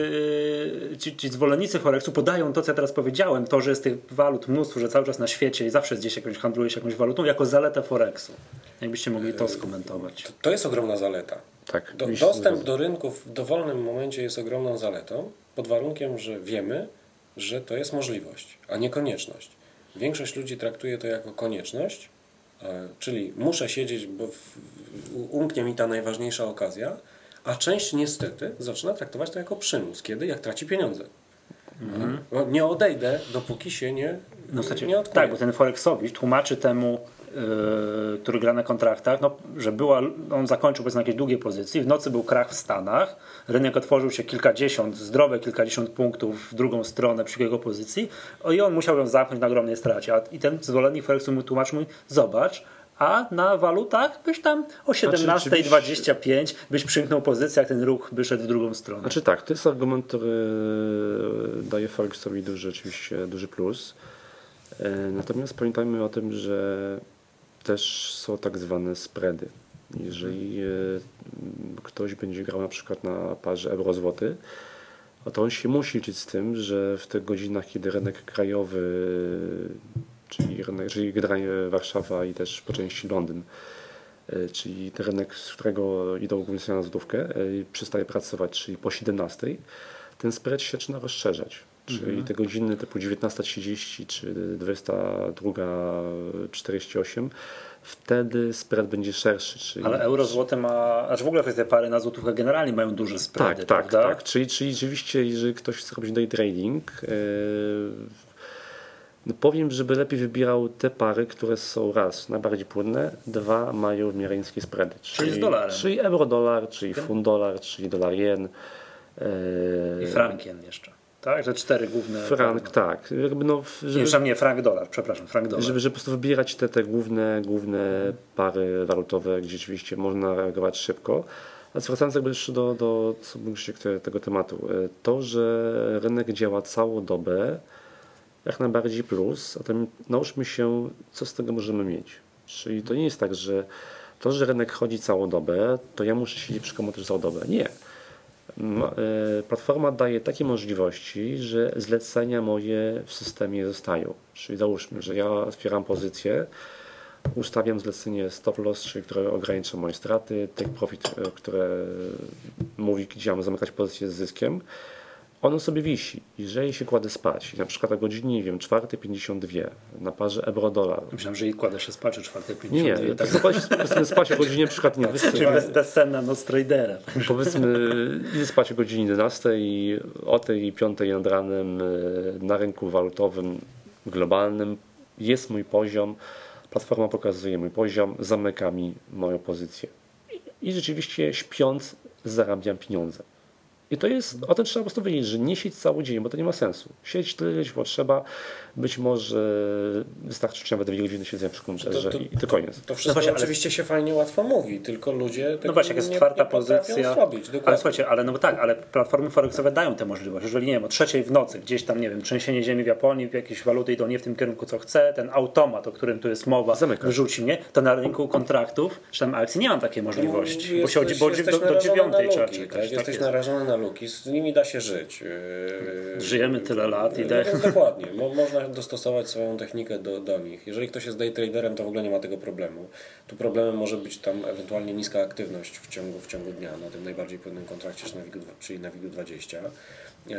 Speaker 1: yy, ci, ci zwolennicy Forexu podają to, co ja teraz powiedziałem, to, że jest tych walut mnóstwo, że cały czas na świecie i zawsze gdzieś jakąś handluje się jakąś walutą, jako zaletę Forexu. Jakbyście mogli to skomentować.
Speaker 3: To jest ogromna zaleta.
Speaker 2: Tak,
Speaker 3: Do, dostęp do rynku w dowolnym momencie jest ogromną zaletą, pod warunkiem, że wiemy, że to jest możliwość, a nie konieczność. Większość ludzi traktuje to jako konieczność, e, czyli muszę siedzieć, bo umknie mi ta najważniejsza okazja, a część niestety zaczyna traktować to jako przymus, kiedy jak traci pieniądze. No, nie odejdę, dopóki się nie,
Speaker 1: No,
Speaker 3: nie odkuję.
Speaker 1: tak, bo ten Forexowicz tłumaczy temu, który gra na kontraktach, no, że była, on zakończył powiedzmy na jakiejś długiej pozycji, w nocy był krach w Stanach, rynek otworzył się kilkadziesiąt, zdrowe kilkadziesiąt punktów w drugą stronę przy jego pozycji i on musiał ją zamknąć na ogromnej stracie. A, I ten zwolennik Forexu mu tłumaczył, mówi, zobacz, a na walutach byś tam o
Speaker 2: Znaczy,
Speaker 1: 17.25 byś przymknął pozycję, jak ten ruch by szedł w drugą stronę.
Speaker 2: Znaczy tak, to jest argument, który daje Forexowi duży, oczywiście duży plus. E, Natomiast pamiętajmy o tym, że też są tak zwane spready. Jeżeli e, ktoś będzie grał na przykład na parze euro-złoty, no to on się musi liczyć z tym, że w tych godzinach, kiedy rynek krajowy, czyli, rynek, czyli generalnie Warszawa i też po części Londyn, e, czyli ten rynek, z którego idą głównie na złotówkę, e, przestaje pracować, czyli po 17, ten spread się zaczyna rozszerzać. Czyli te godziny typu 19.30 czy 22.48, wtedy spread będzie szerszy. Czyli
Speaker 1: Ale euro złote ma, aż w ogóle te pary na złotówkę generalnie mają duże spready,
Speaker 2: tak, tak,
Speaker 1: prawda?
Speaker 2: tak. Czyli, czyli rzeczywiście, jeżeli ktoś chce robić day trading, e, no powiem, żeby lepiej wybierał te pary, które są raz najbardziej płynne, dwa mają w miarę niskie spready.
Speaker 1: z dolarem.
Speaker 2: Czyli euro-dolar, czyli funt-dolar, czyli dolar-jen. e,
Speaker 1: I frankien jeszcze. Tak, że cztery główne.
Speaker 2: Frank, tak. Jakby no,
Speaker 1: Nie,
Speaker 2: żeby,
Speaker 1: przepraszam, nie, frank dolar, przepraszam, frank dolar.
Speaker 2: żeby, żeby po prostu wybierać te, te główne, główne pary walutowe, gdzie rzeczywiście można reagować szybko. A wracając jakby jeszcze do, do tego, tematu. e, To, że rynek działa całą dobę, jak najbardziej plus, a to nauczmy się, co z tego możemy mieć. Czyli to nie jest tak, że to, że rynek chodzi całą dobę, to ja muszę siedzieć przy komputerze całą dobę. Nie. E, Platforma daje takie możliwości, że zlecenia moje w systemie zostają. Czyli załóżmy, że ja otwieram pozycję, ustawiam zlecenie stop loss, czyli które ogranicza moje straty, take profit, e, które mówi, gdzie mam zamykać pozycję z zyskiem. Ono sobie wisi. Jeżeli się kładę spać, na przykład o godzinie, nie wiem, 4.52 na parze euro-dolar,
Speaker 1: Myślałem, że i kładę się spać o 4.52.
Speaker 2: nie, nie,
Speaker 1: tak.
Speaker 2: tak się spać o godzinie, na przykład, nie,
Speaker 1: Czyli bez, bezsenna noc tradera.
Speaker 2: Powiedzmy, idę spać o godzinie 11 i o tej 5 nad ranem e, na rynku walutowym globalnym jest mój poziom, platforma pokazuje mój poziom, zamyka mi moją pozycję. I rzeczywiście śpiąc zarabiam pieniądze. I to jest, o tym trzeba po prostu wiedzieć, że nie siedź cały dzień, bo to nie ma sensu. Siedź tyle, ile ci potrzeba, być może wystarczy ci nawet dwie godziny siedzenia przy komputerze
Speaker 3: To- to-
Speaker 2: i to koniec.
Speaker 3: To wszystko
Speaker 1: właśnie, ale-
Speaker 3: oczywiście się fajnie łatwo mówi, tylko ludzie tego
Speaker 1: No właśnie, jak jest
Speaker 3: nie,
Speaker 1: czwarta pozycja.
Speaker 3: zrobić.
Speaker 1: Ale słuchajcie, ale no bo tak, ale platformy forexowe dają tę możliwość. Jeżeli nie wiem, o trzeciej w nocy gdzieś tam, nie wiem, trzęsienie ziemi w Japonii, w jakieś waluty idą nie w tym kierunku, co chce, ten automat, o którym tu jest mowa,
Speaker 2: Zamyka.
Speaker 1: wyrzuci mnie, to na rynku kontraktów, czy tam akcji nie mam takiej możliwości. bo się o,
Speaker 3: Jesteś-
Speaker 1: bo
Speaker 3: jesteś
Speaker 1: do, do dziewiątej trzeba
Speaker 3: luki,
Speaker 1: czekać.
Speaker 3: Tak?
Speaker 1: Tak
Speaker 3: Jesteś
Speaker 1: jest.
Speaker 3: narażony na luki, z nimi da się żyć. Yy,
Speaker 1: Żyjemy tyle lat i
Speaker 3: No
Speaker 1: da-
Speaker 3: więc dokładnie, Mo, można dostosować swoją technikę do, do nich. Jeżeli ktoś jest day traderem, to w ogóle nie ma tego problemu. Tu problemem może być tam ewentualnie niska aktywność w ciągu, w ciągu dnia na tym najbardziej płynnym kontrakcie, czyli na WIG 20. E,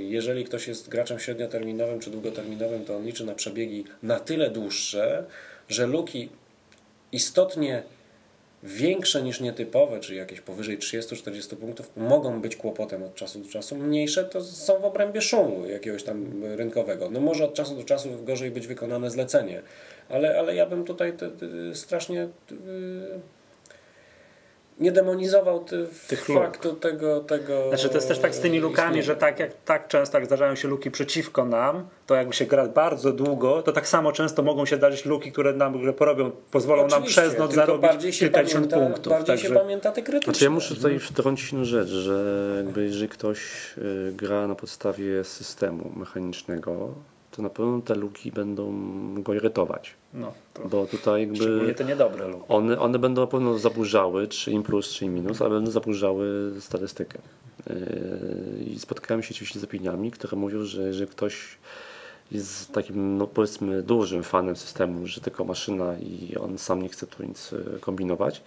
Speaker 3: Jeżeli ktoś jest graczem średnioterminowym czy długoterminowym, to on liczy na przebiegi na tyle dłuższe, że luki istotnie większe niż nietypowe, czyli jakieś powyżej 30-40 punktów, mogą być kłopotem od czasu do czasu. Mniejsze to są w obrębie szumu jakiegoś tam rynkowego. No może od czasu do czasu gorzej być wykonane zlecenie, ale, ale ja bym tutaj te, te, strasznie y, nie demonizował ty,
Speaker 1: Tych luk.
Speaker 3: faktu tego, tego.
Speaker 1: Znaczy to jest też tak z tymi lukami,
Speaker 3: istnienia.
Speaker 1: że tak jak tak często jak zdarzają się luki przeciwko nam, to jakby się gra bardzo długo, to tak samo często mogą się zdarzyć luki, które nam które porobią, pozwolą nam
Speaker 3: Oczywiście,
Speaker 1: przez noc zarobić
Speaker 3: bardziej się
Speaker 1: kilkadziesiąt
Speaker 3: pamięta,
Speaker 1: punktów.
Speaker 3: Bardziej się
Speaker 1: Także
Speaker 3: pamięta te krytyczne.
Speaker 2: Znaczy ja muszę tutaj wtrącić jedną rzecz, że jakby jeżeli ktoś y, gra na podstawie systemu mechanicznego, to na pewno te luki będą go irytować.
Speaker 1: no, to
Speaker 2: Bo tutaj jakby
Speaker 1: szczególnie te niedobre luki.
Speaker 2: one, one będą na pewno zaburzały, czy im plus, czy im minus, ale będą zaburzały statystykę. Yy, I spotkałem się oczywiście z opiniami, które mówią, że jeżeli ktoś jest takim, no powiedzmy, dużym fanem systemu, że tylko maszyna i on sam nie chce tu nic y, kombinować,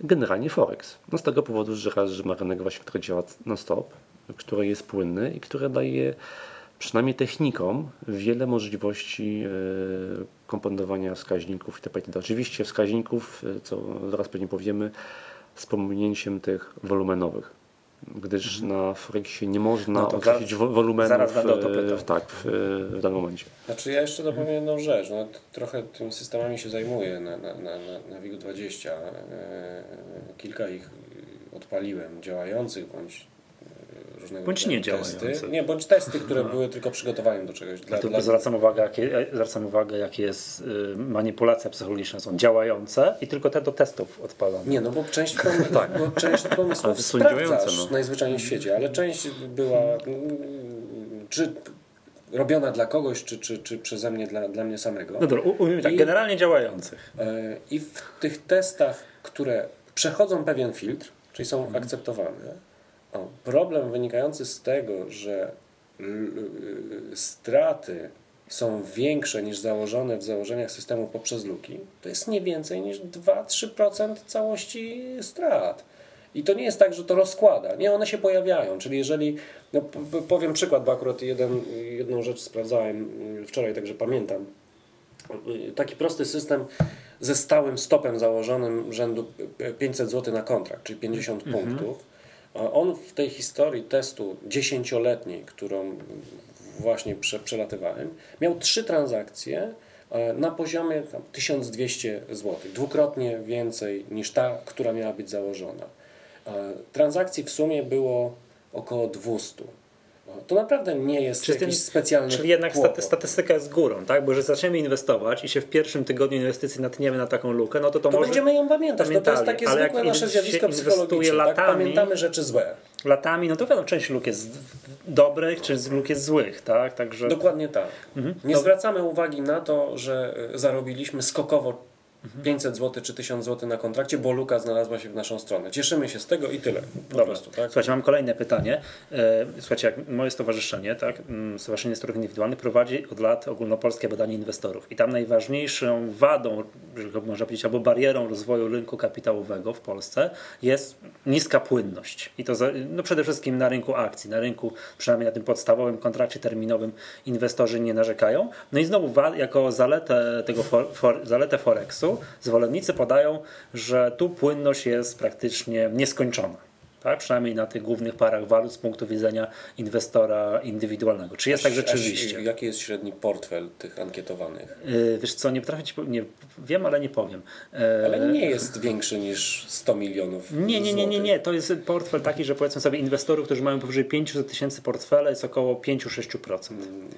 Speaker 2: generalnie Forex. No z tego powodu, że raz, że ma rynek właśnie, który działa non-stop, który jest płynny i który daje przynajmniej technikom wiele możliwości y, komponowania wskaźników itp. itd. Oczywiście wskaźników, y, co zaraz pewnie powiemy, z pominięciem tych wolumenowych. Gdyż na Forexie nie można
Speaker 1: No
Speaker 2: określić
Speaker 1: za-
Speaker 2: wo- wolumenów
Speaker 1: zaraz będę o to pytał.
Speaker 2: w, tak, w, w danym momencie.
Speaker 3: Znaczy ja jeszcze dopowiem jedną rzecz. No, trochę tymi systemami się zajmuję na, na, na, na, na WIG-20. E, kilka ich odpaliłem, działających bądź e, różnego
Speaker 1: Bądź nie
Speaker 3: testy.
Speaker 1: działających.
Speaker 3: Nie, bądź testy, które były tylko przygotowaniem do czegoś. Dla, dla,
Speaker 1: zwracam uwagę, jakie, e, zwracam uwagę, jakie jest y, manipulacja psychologiczna. Są działające i tylko te do testów odpalone.
Speaker 3: Nie, no bo część, pomysłów,
Speaker 2: Tak.
Speaker 3: bo część pomysłów
Speaker 2: działające,
Speaker 3: sprawdzasz
Speaker 2: no.
Speaker 3: najzwyczajniej w świecie, ale część była mm, czy robiona dla kogoś, czy, czy, czy przeze mnie, dla, dla mnie samego.
Speaker 1: No dobra, u- ujmijmy tak, generalnie działających.
Speaker 3: E, I w tych testach, które przechodzą pewien filtr, czyli są akceptowane, o, problem wynikający z tego, że y, straty są większe niż założone w założeniach systemu poprzez luki, to jest nie więcej niż 2-3% całości strat. I to nie jest tak, że to rozkłada. Nie, one się pojawiają. Czyli jeżeli, no, powiem przykład, bo akurat jeden, jedną rzecz sprawdzałem y, wczoraj, także pamiętam. Y, Taki prosty system ze stałym stopem założonym rzędu 500 zł na kontrakt, czyli 50 punktów. On w tej historii testu dziesięcioletniej, którą właśnie prze, przelatywałem, miał trzy transakcje e, na poziomie tam 1200 zł, dwukrotnie więcej niż ta, która miała być założona. E, Transakcji w sumie było około 200. To naprawdę nie jest
Speaker 1: Czyli,
Speaker 3: jakiś specjalny
Speaker 1: czyli jednak
Speaker 3: kłopot.
Speaker 1: statystyka jest górą, tak? Bo że zaczniemy inwestować i się w pierwszym tygodniu inwestycji natkniemy na taką lukę, no to to,
Speaker 3: To
Speaker 1: może
Speaker 3: będziemy ją pamiętać. No to jest takie
Speaker 1: ale
Speaker 3: zwykłe nasze zjawisko psychologiczne. Tak?
Speaker 1: latami-
Speaker 3: Pamiętamy rzeczy złe.
Speaker 1: latami, no to wiadomo, część luk jest dobrych, czy z luk jest złych, tak? Także
Speaker 3: Dokładnie tak.
Speaker 1: Mhm.
Speaker 3: Nie zwracamy uwagi na to, że y, zarobiliśmy skokowo 500 zł czy 1000 zł na kontrakcie, bo luka znalazła się w naszą stronę. Cieszymy się z tego i tyle. Po
Speaker 1: Dobra.
Speaker 3: prostu, tak?
Speaker 1: Słuchajcie, mam kolejne pytanie. E, Słuchajcie, jak moje stowarzyszenie, tak, mm, Stowarzyszenie Inwestorów Indywidualnych prowadzi od lat ogólnopolskie badanie inwestorów. I tam najważniejszą wadą, można powiedzieć, albo barierą rozwoju rynku kapitałowego w Polsce jest niska płynność. I to za, no przede wszystkim na rynku akcji, na rynku, przynajmniej na tym podstawowym kontrakcie terminowym inwestorzy nie narzekają. No i znowu jako zaletę tego for, for, zaletę Forexu zwolennicy podają, że tu płynność jest praktycznie nieskończona. Tak? Przynajmniej na tych głównych parach walut z punktu widzenia inwestora indywidualnego. Czy jest tak rzeczywiście?
Speaker 3: Jaki jest średni portfel tych ankietowanych?
Speaker 1: Yy, Wiesz co, nie potrafię ci, nie wiem, ale nie powiem. Yy,
Speaker 3: Ale nie jest większy niż 100 milionów
Speaker 1: Nie, nie, nie, nie, nie. To jest portfel taki, że powiedzmy sobie inwestorów, którzy mają powyżej 500 tysięcy portfela jest około 5-6%.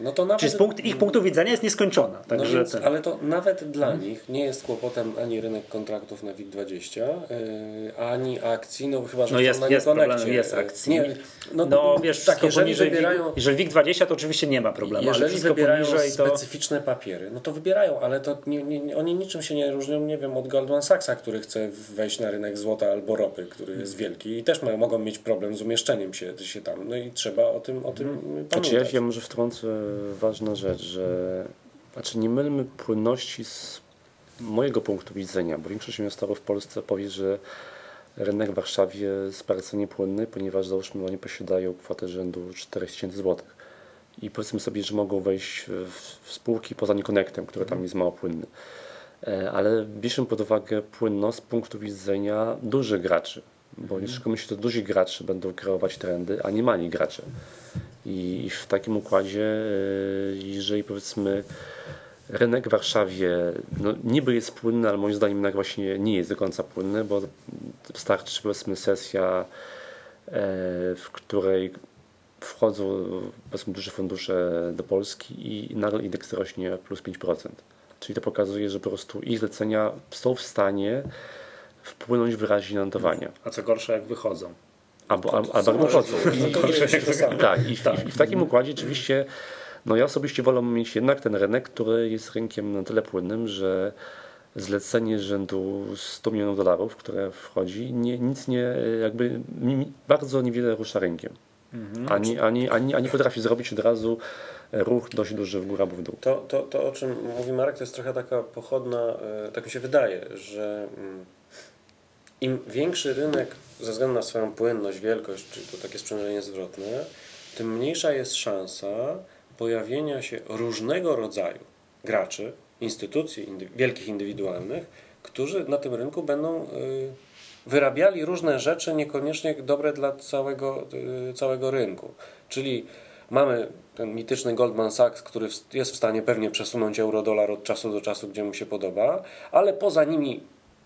Speaker 3: No to nawet...
Speaker 1: Czyli z punktu, ich punktu widzenia jest nieskończona.
Speaker 3: No
Speaker 1: Także
Speaker 3: więc,
Speaker 1: ten,
Speaker 3: ale to nawet dla nich nie jest kłopotem ani rynek kontraktów na WIG20, yy, ani akcji, no chyba, że
Speaker 1: no jest, jest
Speaker 3: Newconnectie.
Speaker 1: problem, jest akcji.
Speaker 3: Nie,
Speaker 1: no,
Speaker 3: no,
Speaker 1: wiesz,
Speaker 3: tak, jeżeli
Speaker 1: poniżej,
Speaker 3: wybierają,
Speaker 1: jeżeli WIG20 to oczywiście nie ma problemu, ale
Speaker 3: jeżeli
Speaker 1: wszystko
Speaker 3: wybierają
Speaker 1: poniżej to...
Speaker 3: specyficzne papiery, no to wybierają, ale to nie, nie, oni niczym się nie różnią, nie wiem, od Goldman Sachsa, który chce wejść na rynek złota albo ropy, który jest wielki i też mają, mogą mieć problem z umieszczeniem się, się tam, no i trzeba o tym, o tym
Speaker 2: Znaczy
Speaker 3: pamiętać.
Speaker 2: ja, ja może wtrącę ważna rzecz, że znaczy nie mylmy płynności z mojego punktu widzenia, bo większość inwestorów w Polsce powie, że rynek w Warszawie jest bardzo niepłynny, ponieważ załóżmy oni posiadają kwotę rzędu 4000 zł. I powiedzmy sobie, że mogą wejść w, spółki poza Neconnectem, który tam jest mało płynny. E, Ale bierzemy pod uwagę płynność z punktu widzenia dużych graczy, bo nie szukamy się, to duzi gracze będą kreować trendy, a nie mali gracze. I i w takim układzie, e, jeżeli powiedzmy rynek w Warszawie no, niby jest płynny, ale moim zdaniem jednak właśnie nie jest do końca płynny, bo wystarczy powiedzmy sesja, e, w której wchodzą powiedzmy duże fundusze do Polski i nagle indeks rośnie plus 5%. Czyli to pokazuje, że po prostu ich zlecenia są w stanie wpłynąć wyraźnie na notowania.
Speaker 1: A co gorsza, jak wychodzą.
Speaker 2: Albo, albo, albo wychodzą.
Speaker 3: się to samo.
Speaker 2: Tak, i w, i w takim układzie oczywiście, no ja osobiście wolę mieć jednak ten rynek, który jest rynkiem na tyle płynnym, że zlecenie rzędu 100 milionów dolarów, które wchodzi, nie, nic nie, jakby bardzo niewiele rusza rynkiem. Ani, ani, ani, ani potrafi zrobić od razu ruch dość duży w górę albo w dół.
Speaker 3: To, to, to, o czym mówi Marek, to jest trochę taka pochodna, e, tak mi się wydaje, że mm, im większy rynek ze względu na swoją płynność, wielkość, czy to takie sprzężenie zwrotne, tym mniejsza jest szansa pojawienia się różnego rodzaju graczy, instytucji indy, wielkich indywidualnych, którzy na tym rynku będą y, wyrabiali różne rzeczy niekoniecznie dobre dla całego, y, całego rynku. Czyli mamy ten mityczny Goldman Sachs, który jest w stanie pewnie przesunąć euro-dolar od czasu do czasu, gdzie mu się podoba, ale poza nimi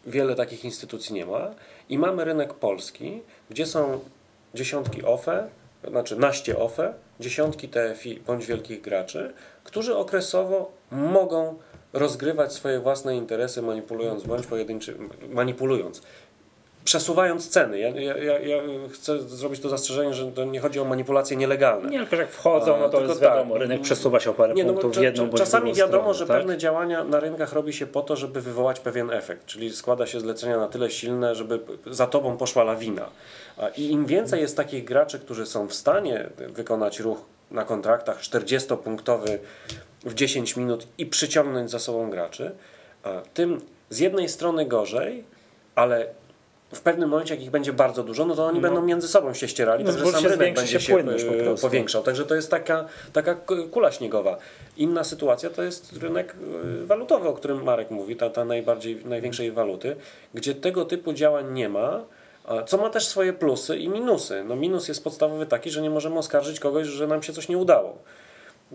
Speaker 3: wiele takich instytucji nie ma. I mamy rynek polski, gdzie są dziesiątki OFE, znaczy naście OFE, dziesiątki TFI bądź wielkich graczy, którzy okresowo mogą rozgrywać swoje własne interesy, manipulując bądź pojedynczy, manipulując przesuwając ceny. Ja, ja, ja, chcę zrobić to zastrzeżenie, że to nie chodzi o manipulacje nielegalne.
Speaker 1: Nie, tylko jak wchodzą, no to
Speaker 3: tylko
Speaker 1: jest
Speaker 3: tak.
Speaker 1: wiadomo, rynek przesuwa się o parę
Speaker 3: Nie, no,
Speaker 1: punktów w jedną bądź
Speaker 3: Czasami wiadomo,
Speaker 1: stronę,
Speaker 3: że
Speaker 1: tak?
Speaker 3: pewne działania na rynkach robi się po to, żeby wywołać pewien efekt, czyli składa się zlecenia na tyle silne, żeby za tobą poszła lawina. I im więcej jest takich graczy, którzy są w stanie wykonać ruch na kontraktach 40-punktowy w 10 minut i przyciągnąć za sobą graczy, tym z jednej strony gorzej, ale w pewnym momencie, jak ich będzie bardzo dużo, no to oni będą między sobą się ścierali,
Speaker 1: No,
Speaker 3: także sam rynek będzie
Speaker 1: się płynność po
Speaker 3: e,
Speaker 1: prostu.
Speaker 3: powiększał. Także to jest taka, taka kula śniegowa. Inna sytuacja to jest rynek e, walutowy, o którym Marek mówi, ta, ta najbardziej, największej waluty, gdzie tego typu działań nie ma, co ma też swoje plusy i minusy. No minus jest podstawowy taki, że nie możemy oskarżyć kogoś, że nam się coś nie udało.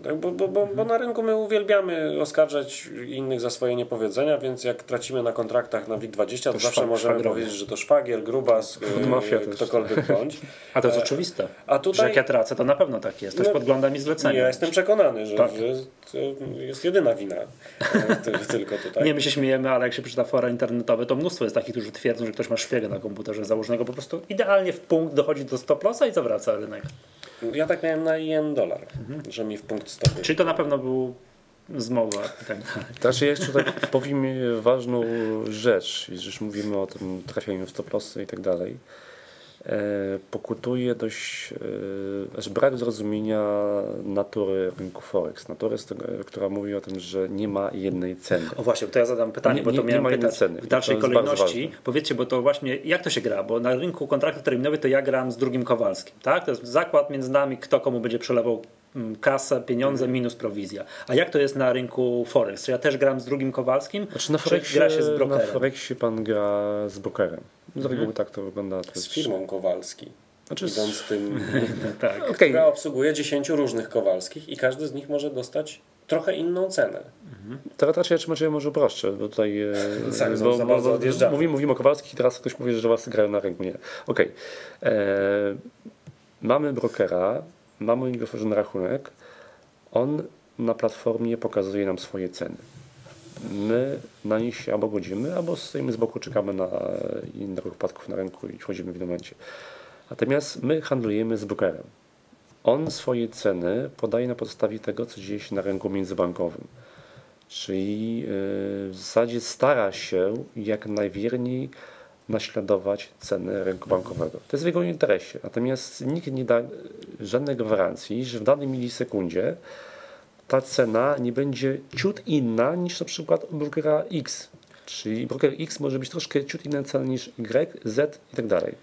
Speaker 3: Tak, bo, bo, bo, bo na rynku my uwielbiamy oskarżać innych za swoje niepowiedzenia, więc jak tracimy na kontraktach na WIG20, to,
Speaker 1: To
Speaker 3: zawsze
Speaker 1: szwag-
Speaker 3: możemy
Speaker 1: szwagrowie.
Speaker 3: powiedzieć, że to szwagier, grubas, yy,
Speaker 2: Mafia
Speaker 3: ktokolwiek bądź.
Speaker 1: A to jest oczywiste.
Speaker 3: a
Speaker 1: Że
Speaker 3: tutaj-
Speaker 1: jak ja tracę, to na pewno tak jest. Też
Speaker 3: No,
Speaker 1: podglądam i zlecenia.
Speaker 3: Ja jestem przekonany, że,
Speaker 1: Tak.
Speaker 3: że to jest jedyna wina e, ty- tylko tutaj.
Speaker 1: Nie, my się śmiejemy, ale jak się przeczyta fora internetowe, to mnóstwo jest takich, którzy twierdzą, że ktoś ma szpiega na komputerze założonego, po prostu idealnie w punkt dochodzi do stop lossa i zawraca rynek.
Speaker 3: Ja tak miałem na jen dolar, że mi w punkt stopy.
Speaker 1: Czyli to na pewno był zmowa i tak dalej.
Speaker 2: Znaczy ja jeszcze tutaj powiem ważną rzecz, jeżeli już mówimy o tym trafianiu w stop i tak dalej. E, pokutuje dość znaczy brak zrozumienia natury rynku Forex. Natury, która mówi o tym, że nie ma jednej ceny.
Speaker 1: O właśnie, to ja zadam pytanie,
Speaker 2: Nie-
Speaker 1: bo to
Speaker 2: nie- nie
Speaker 1: miałem
Speaker 2: ma jednej
Speaker 1: pytać
Speaker 2: ceny.
Speaker 1: w dalszej kolejności. Powiedzcie, bo to właśnie, jak to się gra? Bo na rynku kontraktów terminowych to ja gram z drugim Kowalskim, tak? To jest zakład między nami, kto komu będzie przelewał mm, kasę, pieniądze
Speaker 2: Mhm.
Speaker 1: minus prowizja. A jak to jest na rynku Forex? Czy ja też gram z drugim Kowalskim?
Speaker 2: Znaczy na Forexie,
Speaker 1: gra się z
Speaker 2: na
Speaker 1: brokerem?
Speaker 2: Forexie pan gra z brokerem. Z reguły tak to wygląda. To
Speaker 3: Z firmą Kowalski.
Speaker 2: Znaczy z-
Speaker 3: Idąc tym,
Speaker 1: tak.
Speaker 2: Okej,
Speaker 3: która obsługuje 10 różnych Kowalskich i każdy z nich może dostać trochę inną cenę.
Speaker 2: Teraz raczej ja może, może uproszczę, bo tutaj e,
Speaker 3: Tak, za-
Speaker 2: bo, bo,
Speaker 3: bardzo
Speaker 2: bo,
Speaker 3: odjeżdżamy.
Speaker 2: mówimy, mówimy o Kowalskich i teraz ktoś mówi, że was grają na rynku. Nie. Okej. E, Mamy brokera, mamy włożony rachunek. On na platformie pokazuje nam swoje ceny. My na nich się albo godzimy, albo stoimy z boku, czekamy na innych wypadków na rynku i wchodzimy w tym momencie. Natomiast my handlujemy z brokerem. On swoje ceny podaje na podstawie tego, co dzieje się na rynku międzybankowym. Czyli yy, w zasadzie stara się jak najwierniej naśladować ceny rynku bankowego. To jest w jego interesie. Natomiast nikt nie da żadnej gwarancji, że w danej milisekundzie ta cena nie będzie ciut inna niż na przykład brokera X. Czyli broker X może być troszkę ciut inna cena niż Y, Z i tak dalej.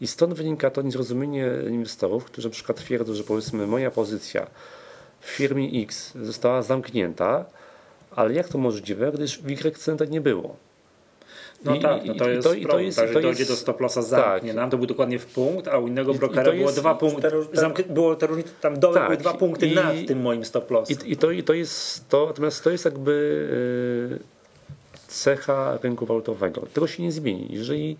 Speaker 2: I stąd wynika to niezrozumienie inwestorów, którzy na przykład twierdzą, że powiedzmy moja pozycja w firmie X została zamknięta, ale jak to możliwe, gdyż w Y ceny tak nie było.
Speaker 1: No
Speaker 2: I-
Speaker 1: tak, no to
Speaker 2: i
Speaker 1: jest
Speaker 2: to- i to
Speaker 1: problem,
Speaker 2: jest-
Speaker 1: tak,
Speaker 2: i
Speaker 1: że
Speaker 2: to
Speaker 1: dojdzie
Speaker 2: jest-
Speaker 1: do stop lossa zamknie
Speaker 2: tak.
Speaker 1: nam, to był dokładnie w punkt, a u innego brokera
Speaker 2: to
Speaker 1: było
Speaker 2: jest-
Speaker 1: dwa punkty, zamk- było te różnice, tam dole
Speaker 2: Tak,
Speaker 1: były dwa punkty
Speaker 2: i-
Speaker 1: nad tym moim stop lossem.
Speaker 2: I, to, I to jest to, natomiast to jest jakby e, cecha rynku walutowego. Tego się nie zmieni. Jeżeli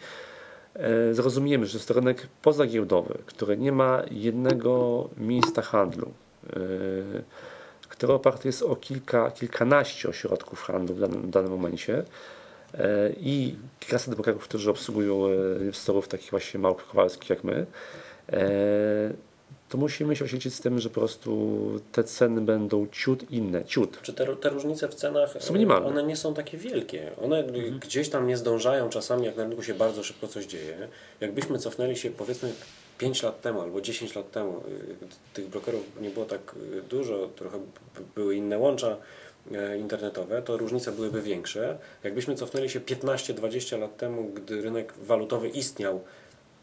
Speaker 2: e, zrozumiemy, że jest to rynek pozagiełdowy, który nie ma jednego miejsca handlu, e, który oparty jest o kilka, kilkanaście ośrodków handlu w danym, w danym momencie i kilkaset brokerów, którzy obsługują e, inwestorów takich właśnie małych kowalskich jak my, e, to musimy się oświecić z tym, że po prostu te ceny będą ciut inne, ciut.
Speaker 3: Czy te, te różnice w cenach,
Speaker 2: Są minimalne.
Speaker 3: one nie są takie wielkie. One gdzieś tam nie zdążają czasami, jak na rynku się bardzo szybko coś dzieje. Jakbyśmy cofnęli się powiedzmy 5 lat temu albo 10 lat temu, y, tych brokerów nie było tak y, dużo, trochę były inne łącza e, internetowe, to różnice byłyby większe. Jakbyśmy cofnęli się 15-20 lat temu, gdy rynek walutowy istniał,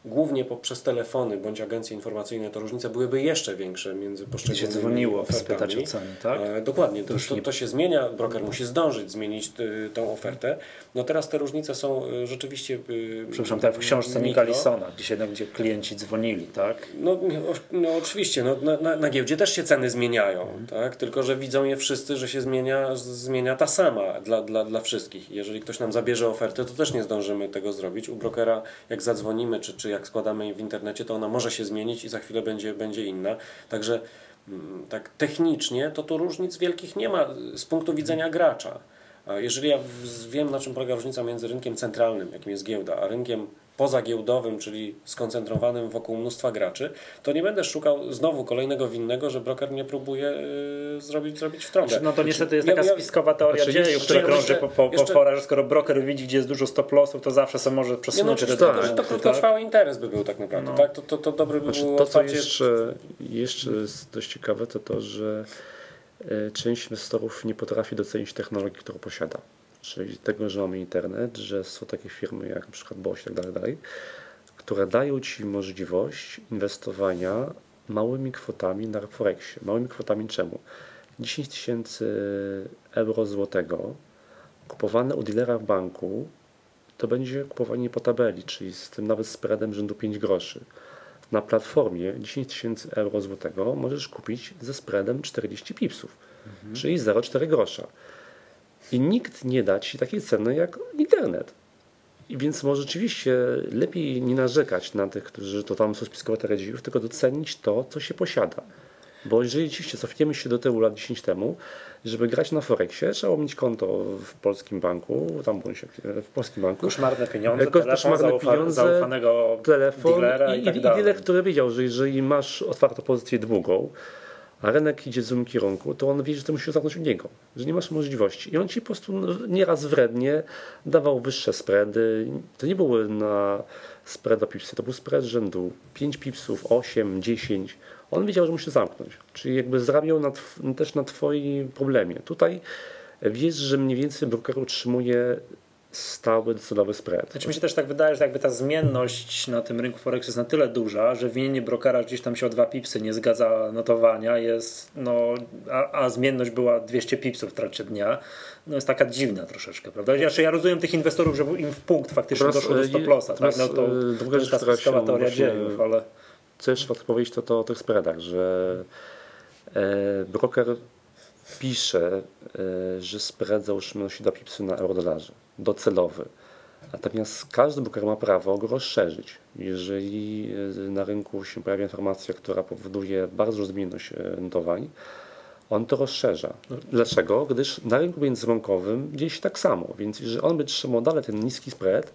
Speaker 3: głównie poprzez telefony bądź agencje informacyjne, to różnice byłyby jeszcze większe między
Speaker 1: się
Speaker 3: poszczególnymi
Speaker 1: dzwoniło
Speaker 3: ofertami.
Speaker 1: spytać o ceny, tak?
Speaker 3: E, Dokładnie, to, to, to się zmienia, broker musi zdążyć zmienić y, tą ofertę. No teraz te różnice są y, rzeczywiście. y,
Speaker 1: Przepraszam, tak w książce
Speaker 3: mikro.
Speaker 1: Nicholsona, gdzie się gdzie klienci dzwonili, tak?
Speaker 3: No, o- no oczywiście, no, na, na, na giełdzie też się ceny zmieniają,
Speaker 1: Mhm.
Speaker 3: tak? tylko że widzą je wszyscy, że się zmienia, zmienia ta sama dla, dla, dla wszystkich. Jeżeli ktoś nam zabierze ofertę, to też nie zdążymy tego zrobić. U brokera, jak zadzwonimy, czy, czy jak składamy w internecie, to ona może się zmienić i za chwilę będzie, będzie inna. Także mm, tak technicznie to tu różnic wielkich nie ma z punktu widzenia gracza. Jeżeli ja wiem, na czym polega różnica między rynkiem centralnym, jakim jest giełda, a rynkiem pozagiełdowym, czyli skoncentrowanym wokół mnóstwa graczy, to nie będę szukał znowu kolejnego winnego, że broker mnie próbuje y, zrobić, zrobić w trąbę.
Speaker 1: No to niestety jest
Speaker 3: Ja-
Speaker 1: taka
Speaker 3: ja-
Speaker 1: spiskowa teoria
Speaker 2: znaczy
Speaker 1: dzieju,
Speaker 2: jeszcze-
Speaker 1: która krąży po, po, po
Speaker 3: jeszcze-
Speaker 1: forach, że skoro broker widzi, gdzie jest dużo stop lossów, to zawsze sobie może
Speaker 3: Nie, no,
Speaker 1: przesunąć
Speaker 3: oczywiście,
Speaker 1: te
Speaker 3: to, to krótkotrwały interes by był tak naprawdę.
Speaker 1: No.
Speaker 3: Tak? To, to, to dobry by
Speaker 2: Znaczy,
Speaker 3: było
Speaker 2: to, co
Speaker 3: otwarcie-
Speaker 2: jeszcze, jeszcze jest dość ciekawe, to to, że e, część inwestorów nie potrafi docenić technologii, którą posiada. Czyli tego, że mamy internet, że są takie firmy jak przykład Bosch i tak dalej, dalej, które dają Ci możliwość inwestowania małymi kwotami na Forexie. Małymi kwotami czemu? 10 tysięcy euro złotego kupowane u dealera w banku to będzie kupowanie po tabeli, czyli z tym nawet spreadem rzędu 5 groszy. na platformie 10 tysięcy euro złotego możesz kupić ze spreadem 40 pipsów, czyli 0,4 grosza. I nikt nie da ci takiej ceny jak internet. I więc może rzeczywiście lepiej nie narzekać na tych, którzy to tam są spiskowe redziów, tylko docenić to, co się posiada. Bo jeżeli oczywiście cofniemy się do tyłu lat 10 temu, żeby grać na Forexie, trzeba mieć konto w polskim banku, tam bądź w polskim banku.
Speaker 1: Koszmarne pieniądze,
Speaker 2: Jako
Speaker 1: telefon
Speaker 2: koszmarne
Speaker 1: zaufa,
Speaker 2: pieniądze,
Speaker 1: zaufanego
Speaker 2: telefon i,
Speaker 1: i, tak
Speaker 2: i, dealer, który wiedział, że jeżeli masz otwartą pozycję długą, a rynek idzie w złym kierunku, to on wie, że to musi zacząć od niego, że nie masz możliwości. I on ci po prostu nieraz wrednie dawał wyższe spready. To nie były na spread o pipsy, to był spread rzędu 5 pipsów, 8, 10. On wiedział, że musi zamknąć. Czyli jakby zarabiał na też na twoim problemie. Tutaj wiesz, że mniej więcej broker utrzymuje stały docelowy spread.
Speaker 1: Znaczy mi się też tak wydaje, że jakby ta zmienność na tym rynku Forex jest na tyle duża, że winienie brokera gdzieś tam się o dwa pipsy nie zgadza notowania jest, no, a, a zmienność była 200 pipsów w trakcie dnia, no jest taka dziwna troszeczkę, prawda? Znaczy ja rozumiem tych inwestorów, że im w punkt faktycznie
Speaker 2: Teraz,
Speaker 1: doszło do
Speaker 2: e,
Speaker 1: stop lossa, tak? No to,
Speaker 2: e, druga
Speaker 1: to jest
Speaker 2: rzecz,
Speaker 1: ta teoria dziejów, ale
Speaker 2: Co jeszcze warto powiedzieć, to, to o tych spreadach, że e, broker pisze, e, że spread załóżmy nosi do pipsy na euro-dolarze, docelowy. Natomiast każdy broker ma prawo go rozszerzyć. Jeżeli e, na rynku się pojawia informacja, która powoduje bardzo zmienność e, notowań, on to rozszerza. Dlaczego? Gdyż na rynku międzybankowym dzieje się tak samo. Więc jeżeli on by trzymał dalej ten niski spread,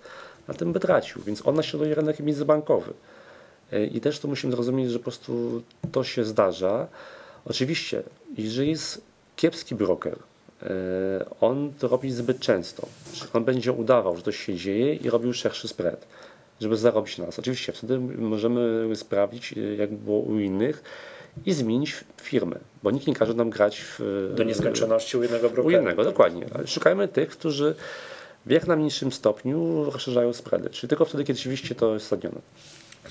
Speaker 2: na tym by tracił. Więc on naśladuje rynek międzybankowy. E, I też to musimy zrozumieć, że po prostu to się zdarza. Oczywiście, jeżeli jest kiepski broker, on to robi zbyt często. On będzie udawał, że to się dzieje i robił szerszy spread, żeby zarobić na nas. Oczywiście wtedy możemy sprawdzić, e, jak było u innych i zmienić firmę, bo nikt nie każe nam grać w,
Speaker 1: do nieskończoności u jednego
Speaker 2: u
Speaker 1: brokera.
Speaker 2: jednego, dokładnie. Ale szukajmy tych, którzy w jak najmniejszym stopniu rozszerzają spready, czyli tylko wtedy, kiedy rzeczywiście to jest stadione.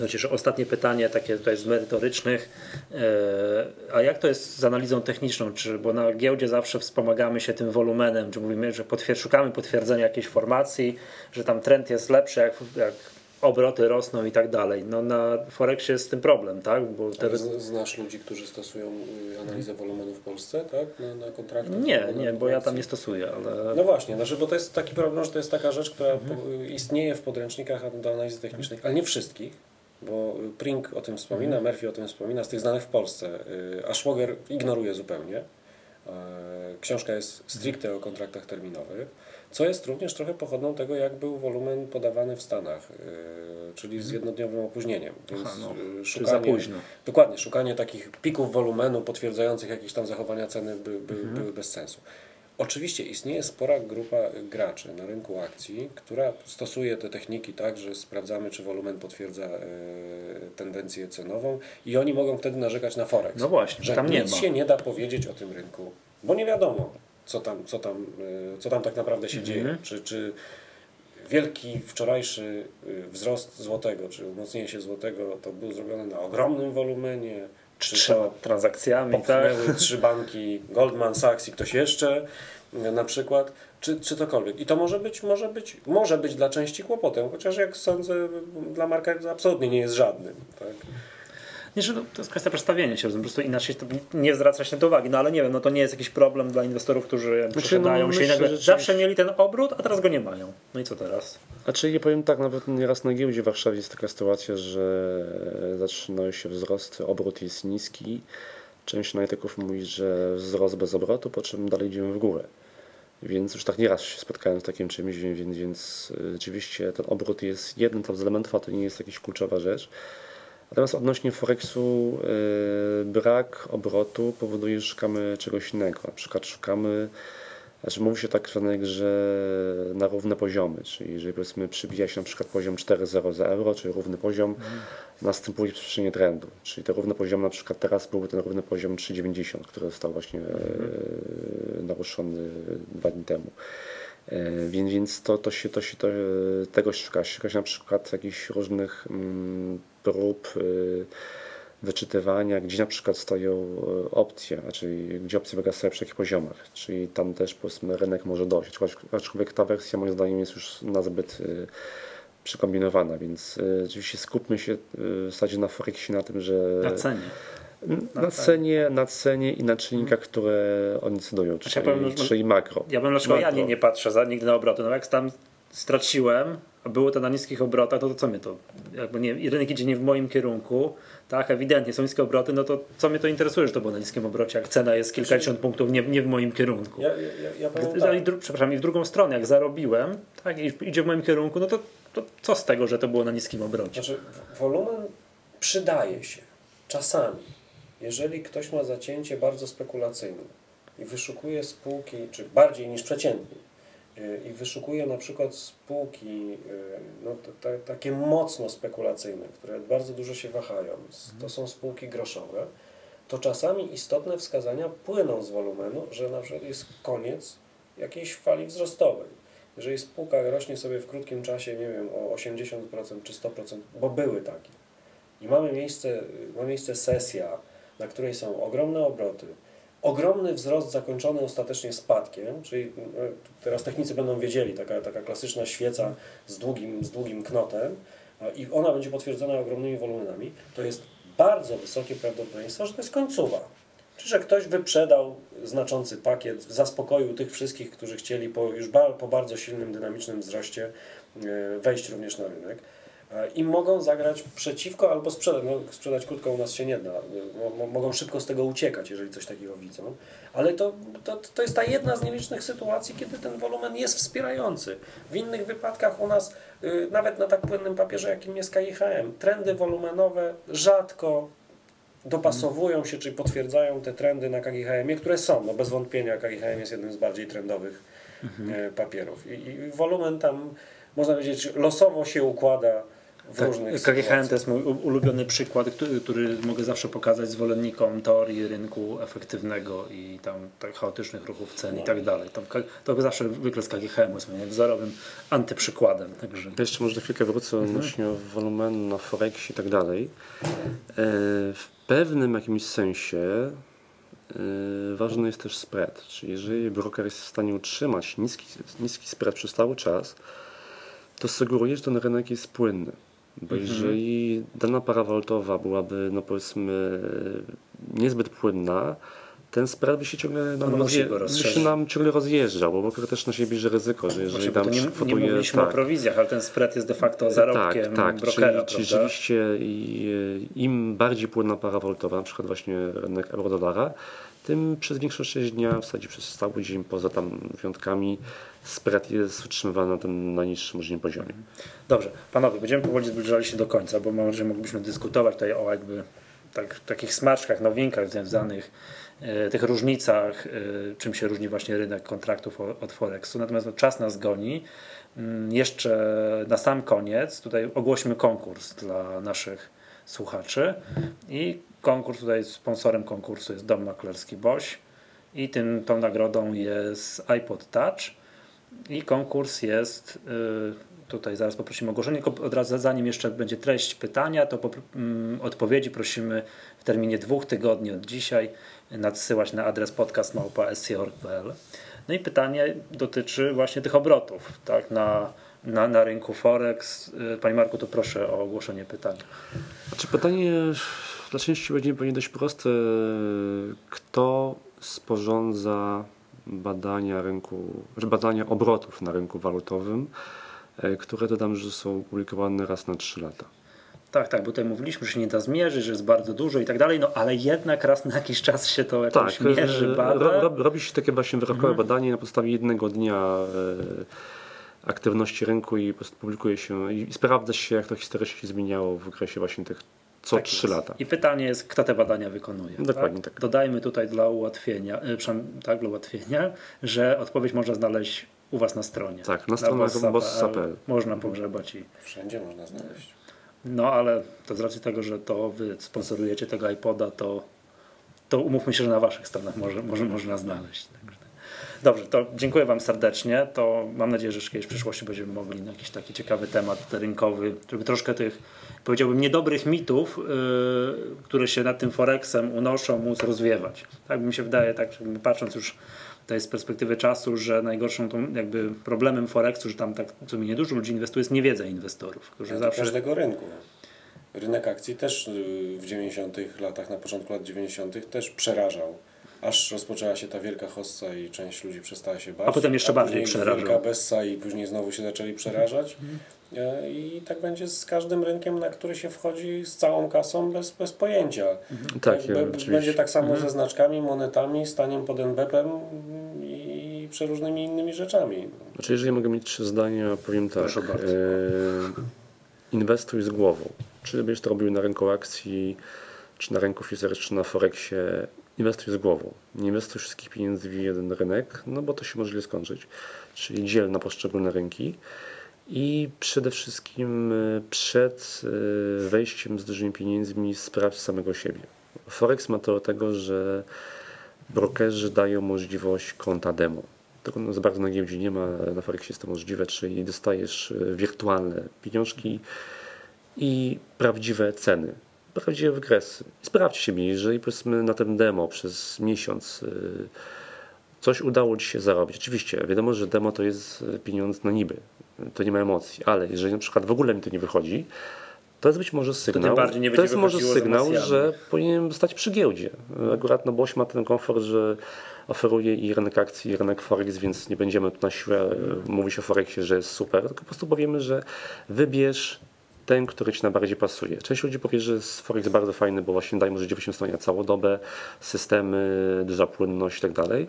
Speaker 1: Że ostatnie pytanie, takie tutaj z merytorycznych. E, A jak to jest z analizą techniczną? Czy, bo na giełdzie zawsze wspomagamy się tym wolumenem, czy mówimy, że potwier- szukamy potwierdzenia jakiejś formacji, że tam trend jest lepszy, jak, jak obroty rosną i tak dalej. No na Forexie jest z tym problem, tak? Bo te...
Speaker 3: Znasz ludzi, którzy stosują y, analizę wolumenu w Polsce, tak? Na, na kontraktach?
Speaker 1: Nie,
Speaker 3: na-
Speaker 1: nie, bo ja tam nie stosuję, ale
Speaker 3: No właśnie, znaczy, bo to jest taki problem, że to jest taka rzecz, która po, istnieje w podręcznikach do analizy technicznej, ale nie wszystkich, bo Pring o tym wspomina, Murphy o tym wspomina, z tych znanych w Polsce, y, a Schwager ignoruje zupełnie. E, Książka jest stricte o kontraktach terminowych, co jest również trochę pochodną tego, jak był wolumen podawany w Stanach, y, czyli z jednodniowym opóźnieniem. Więc
Speaker 1: Aha, no. Czy za późno.
Speaker 3: Dokładnie, szukanie takich pików wolumenu potwierdzających jakieś tam zachowania ceny by, by,
Speaker 1: Mhm.
Speaker 3: były bez sensu. Oczywiście istnieje spora grupa graczy na rynku akcji, która stosuje te techniki tak, że sprawdzamy, czy wolumen potwierdza e, tendencję cenową i oni mogą wtedy narzekać na Forex.
Speaker 1: No właśnie,
Speaker 3: że
Speaker 1: tam nie
Speaker 3: nic
Speaker 1: ma.
Speaker 3: się nie da powiedzieć o tym rynku, bo nie wiadomo, co tam, co tam, e, co tam tak naprawdę się
Speaker 1: Mhm.
Speaker 3: dzieje. Czy, czy wielki wczorajszy y, wzrost złotego, czy umocnienie się złotego, to był zrobiony na ogromnym wolumenie,
Speaker 1: trzema transakcjami, tak?
Speaker 3: trzy banki Goldman Sachs i ktoś jeszcze na przykład, czy, czy cokolwiek. I to może być, może być, może być dla części kłopotem, chociaż jak sądzę, dla marka absolutnie nie jest żadnym. Tak?
Speaker 1: Nie, że to jest kwestia przedstawienia się, po prostu inaczej to nie zwraca się na to uwagi, no ale nie wiem, no to nie jest jakiś problem dla inwestorów, którzy przesiadają
Speaker 2: no,
Speaker 1: się nagle
Speaker 2: że
Speaker 1: zawsze mieli ten obrót, a teraz go nie mają. No i co teraz?
Speaker 2: Znaczy ja powiem tak, nawet nieraz na giełdzie w Warszawie jest taka sytuacja, że zaczynają się wzrosty, obrót jest niski. Część analityków mówi, że wzrost bez obrotu, po czym dalej idziemy w górę. Więc już tak nieraz się spotkałem z takim czymś, więc, więc y, rzeczywiście ten obrót jest jednym tam z elementów, a to nie jest jakaś kluczowa rzecz. Natomiast odnośnie Forexu y, brak obrotu powoduje, że szukamy czegoś innego. Na przykład szukamy, znaczy mówi się tak zwanej grze na równe poziomy, czyli jeżeli powiedzmy przybija się na przykład poziom 4,0 za euro, czyli równy poziom, następuje przyspieszenie trendu. Czyli te równe poziomy na przykład teraz byłby ten równy poziom 3,90, który został właśnie e, naruszony dwa dni temu. E, Więc, więc to, to się, to się to, e, tego szuka. Szuka się na przykład jakichś różnych mm, prób e, wyczytywania, gdzie na przykład stoją opcje, czyli gdzie opcje wygasają przy jakich poziomach, czyli tam też powiedzmy rynek może dojść, aczkolwiek- ta wersja moim zdaniem jest już nazbyt przekombinowana, więc oczywiście skupmy się w zasadzie na Forexie na tym, że
Speaker 1: Na cenie.
Speaker 2: Na cenie, na cenie i na czynnikach, które oni decydują, czyli,
Speaker 1: ja powiem,
Speaker 2: czyli makro.
Speaker 1: Ja bym dlaczego ja nie, nie patrzę za, nigdy na obroty. No jak tam straciłem, a było to na niskich obrotach, no to co mnie to, jakby nie, i rynek idzie nie w moim kierunku, tak, ewidentnie są niskie obroty, no to co mnie to interesuje, że to było na niskim obrocie, jak cena jest kilkadziesiąt punktów nie, nie w moim kierunku.
Speaker 3: Ja, ja, ja powiem
Speaker 1: I
Speaker 3: tak.
Speaker 1: dru- przepraszam, i w drugą stronę, jak zarobiłem, tak, i idzie w moim kierunku, no to, to co z tego, że to było na niskim obrocie?
Speaker 3: Znaczy, wolumen przydaje się czasami. Jeżeli ktoś ma zacięcie bardzo spekulacyjne i wyszukuje spółki, czy bardziej niż przeciętnie, y, i wyszukuje na przykład spółki y, no, takie mocno spekulacyjne, które bardzo dużo się wahają, to są spółki groszowe, to czasami istotne wskazania płyną z wolumenu, że na przykład jest koniec jakiejś fali wzrostowej. Jeżeli spółka rośnie sobie w krótkim czasie, nie wiem, o 80% czy 100%, bo były takie, i mamy miejsce, ma miejsce sesja, na której są ogromne obroty, ogromny wzrost zakończony ostatecznie spadkiem, czyli e, teraz technicy będą wiedzieli, taka, taka klasyczna świeca z długim, z długim knotem i ona będzie potwierdzona ogromnymi wolumenami, to jest bardzo wysokie prawdopodobieństwo, że to jest końcowa. Czy że ktoś wyprzedał znaczący pakiet, zaspokoił tych wszystkich, którzy chcieli po, już ba, po bardzo silnym, dynamicznym wzroście e, wejść również na rynek. E, I mogą zagrać przeciwko albo sprzedać. No, sprzedać krótko u nas się nie da. E, Mo- mo- Mogą szybko z tego uciekać, jeżeli coś takiego widzą. Ale to, to, to jest ta jedna z nielicznych sytuacji, kiedy ten wolumen jest wspierający. W innych wypadkach u nas, y, nawet na tak płynnym papierze, jakim jest KIHM, trendy wolumenowe rzadko dopasowują się, czy potwierdzają te trendy na KGHM, które są. No bez wątpienia KGHM jest jednym z bardziej trendowych e, papierów. I, I wolumen tam, można powiedzieć, losowo się układa w
Speaker 1: Tak,
Speaker 3: różnych
Speaker 1: KGHM to jest mój ulubiony przykład, który, który mogę zawsze pokazać zwolennikom teorii rynku efektywnego i tam tak chaotycznych ruchów cen i tak dalej. Tam, to zawsze wykres KGHM jest moim wzorowym antyprzykładem. Także
Speaker 2: Ja jeszcze może na chwilkę wrócę odnośnie wolumenu na Forexie i tak dalej. E, W pewnym jakimś sensie e, ważny jest też spread, czyli jeżeli broker jest w stanie utrzymać niski, niski spread przez cały czas, to sugeruje, że ten rynek jest płynny. Bo jeżeli dana para walutowa byłaby, no powiedzmy, niezbyt płynna, ten spread by się ciągle nam, rozje- się nam ciągle rozjeżdżał, bo broker też na siebie bierze ryzyko, że jeżeli tam
Speaker 1: nie, nie
Speaker 2: kwotuje...
Speaker 1: mówiliśmy o
Speaker 2: tak.
Speaker 1: prowizjach, ale ten spread jest de facto zarobkiem
Speaker 2: Tak, tak.
Speaker 1: brokera,
Speaker 2: czyli, rzeczywiście i- im bardziej płynna para walutowa, na przykład właśnie rynek euro-dolara, tym przez większą część dnia, w zasadzie przez cały dzień, poza tam wyjątkami, spread jest utrzymywany na tym najniższym możliwym poziomie.
Speaker 1: Dobrze, panowie, będziemy powoli zbliżali się do końca, bo może moglibyśmy dyskutować tutaj o jakby tak, takich smaczkach, nowinkach związanych, e, tych różnicach, e, czym się różni właśnie rynek kontraktów o- od Forexu. Natomiast no, czas nas goni. Mm, Jeszcze na sam koniec tutaj ogłośmy konkurs dla naszych słuchaczy. I konkurs tutaj sponsorem konkursu jest Dom Maklerski Boś. I tym, tą nagrodą jest iPod Touch. I konkurs jest y, tutaj zaraz poprosimy o ogłoszenie, od razu zanim jeszcze będzie treść pytania, to popr- mm, odpowiedzi prosimy w terminie dwóch tygodni od dzisiaj nadsyłać na adres podcast.sc.org.pl No i pytanie dotyczy właśnie tych obrotów tak, na, na, na rynku Forex. Y, Panie Marku, to proszę o ogłoszenie pytania.
Speaker 2: Znaczy pytanie dla części będzie pewnie dość proste. Kto sporządza badania rynku, znaczy badania obrotów na rynku walutowym, e, które dodam, że są publikowane raz na 3 lata.
Speaker 1: Tak, tak, bo tutaj mówiliśmy, że się nie da zmierzyć, że jest bardzo dużo i tak dalej, no ale jednak raz na jakiś czas się to jakoś
Speaker 2: Tak,
Speaker 1: mierzy,
Speaker 2: e,
Speaker 1: bada.
Speaker 2: ro, rob- robi się takie właśnie wyrokowe badanie na podstawie jednego dnia e, aktywności rynku i po prostu publikuje się i sprawdza się, jak to historycznie się zmieniało w okresie właśnie tych co
Speaker 1: Tak
Speaker 2: 3
Speaker 1: jest.
Speaker 2: lata.
Speaker 1: I pytanie jest, kto te badania wykonuje.
Speaker 2: Dokładnie tak.
Speaker 1: Dodajmy tutaj dla ułatwienia, przynajmniej tak, dla ułatwienia, że odpowiedź można znaleźć u Was na stronie.
Speaker 2: Tak, na stronach
Speaker 1: bossa.pl
Speaker 2: bossa.pl.
Speaker 1: Można pogrzebać i
Speaker 3: Wszędzie można znaleźć.
Speaker 1: no ale to z racji tego, że to Wy sponsorujecie tego iPoda, to, to umówmy się, że na Waszych stronach może, może można znaleźć. Także- Dobrze, to dziękuję Wam serdecznie. To mam nadzieję, że kiedyś w przyszłości będziemy mogli na jakiś taki ciekawy temat rynkowy, żeby troszkę tych, powiedziałbym, niedobrych mitów, yy, które się nad tym Forexem unoszą, móc rozwiewać. Tak mi się wydaje, tak patrząc już to jest z perspektywy czasu, że najgorszą tą jakby problemem Forexu, że tam tak co mi niedużo ludzi inwestuje, jest niewiedza inwestorów. Że
Speaker 3: Do
Speaker 1: zawsze
Speaker 3: każdego rynku. Rynek akcji też y, w 90 latach, na początku lat 90 też przerażał. Aż rozpoczęła się ta wielka hossa i część ludzi przestała się bać.
Speaker 1: A potem jeszcze bardziej
Speaker 3: później
Speaker 1: przerażał.
Speaker 3: Wielka bessa i później znowu się zaczęli przerażać. E, I tak będzie z każdym rynkiem, na który się wchodzi z całą kasą bez, bez pojęcia.
Speaker 2: Tak,
Speaker 3: Be-
Speaker 2: oczywiście.
Speaker 3: Będzie tak samo ze znaczkami, monetami, staniem pod NBP-em i przeróżnymi innymi rzeczami.
Speaker 2: Znaczy, jeżeli mogę mieć trzy zdania, powiem tak.
Speaker 1: Proszę bardzo.
Speaker 2: E, inwestuj z głową. Czy będziesz to robił na rynku akcji, czy na rynku fizycznym, czy na Forexie, inwestuj z głową. Nie inwestuj wszystkich pieniędzy w jeden rynek, no bo to się może źle skończyć. Czyli dziel na poszczególne rynki. I przede wszystkim e, przed e, wejściem z dużymi pieniędzmi sprawdź samego siebie. Forex ma to do tego, że brokerzy dają możliwość konta demo. Tego no, za bardzo na giełdzie nie ma, na Forexie jest to możliwe, czyli dostajesz e, wirtualne pieniążki i prawdziwe ceny, prawdziwe wykresy. I sprawdź siebie, jeżeli powiedzmy na tym demo przez miesiąc y, coś udało Ci się zarobić. Oczywiście, wiadomo, że demo to jest y, pieniądz na niby, to nie ma emocji, ale jeżeli na przykład w ogóle mi to nie wychodzi, to jest być może sygnał, to
Speaker 1: będzie
Speaker 2: jest może sygnał, że powinienem stać przy giełdzie. Akurat no Boś ma ten komfort, że oferuje i rynek akcji, i rynek Forex, więc nie będziemy tu na siłę e, mówić o Forexie, że jest super, tylko po prostu powiemy, że wybierz ten, który Ci najbardziej pasuje. Część ludzi powie, że jest Forex bardzo fajny, bo właśnie daje możliwość wyświetlenia całą dobę, systemy, duża płynność i tak dalej.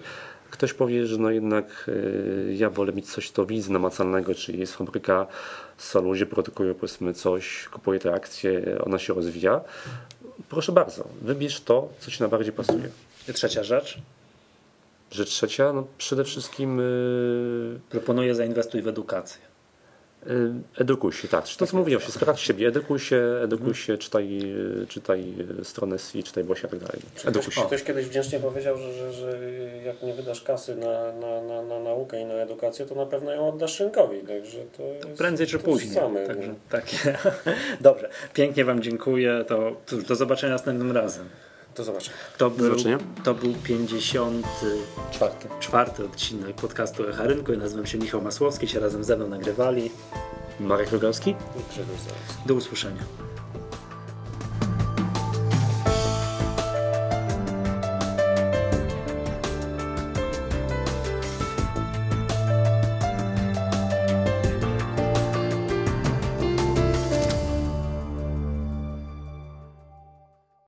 Speaker 2: Ktoś powie, że no jednak y, ja wolę mieć coś, co widzę namacalnego, czyli jest fabryka solu, gdzie produkują powiedzmy coś, kupuję te akcje, ona się rozwija. Proszę bardzo, wybierz to, co Ci najbardziej pasuje.
Speaker 1: I trzecia rzecz,
Speaker 2: Rzecz trzecia, no przede wszystkim y,
Speaker 1: proponuję zainwestuj w edukację.
Speaker 2: Y, edukuj się, tak. To co mówiłem, się, sprawdź siebie, edukuj się, edukuj się, czytaj, y, czytaj y, stronę SI, czytaj Bosia i tak dalej. Edukuj się.
Speaker 3: Ktoś kiedyś wdzięcznie powiedział, że, że, że jak nie wydasz kasy na, na, na, na naukę i na edukację, to na pewno ją oddasz rynkowi. Także to jest
Speaker 1: Prędzej czy
Speaker 3: to
Speaker 1: później.
Speaker 3: Same,
Speaker 1: Także takie. Dobrze, pięknie Wam dziękuję. To cóż, do zobaczenia następnym razem.
Speaker 3: Do zobaczenia.
Speaker 1: To był,
Speaker 2: zobaczenia.
Speaker 1: to był 54 odcinek podcastu Echa Rynku. Ja nazywam się Michał Masłowski, się razem ze mną nagrywali.
Speaker 2: Marek Rogalski?
Speaker 3: Grzegorz.
Speaker 1: Do usłyszenia.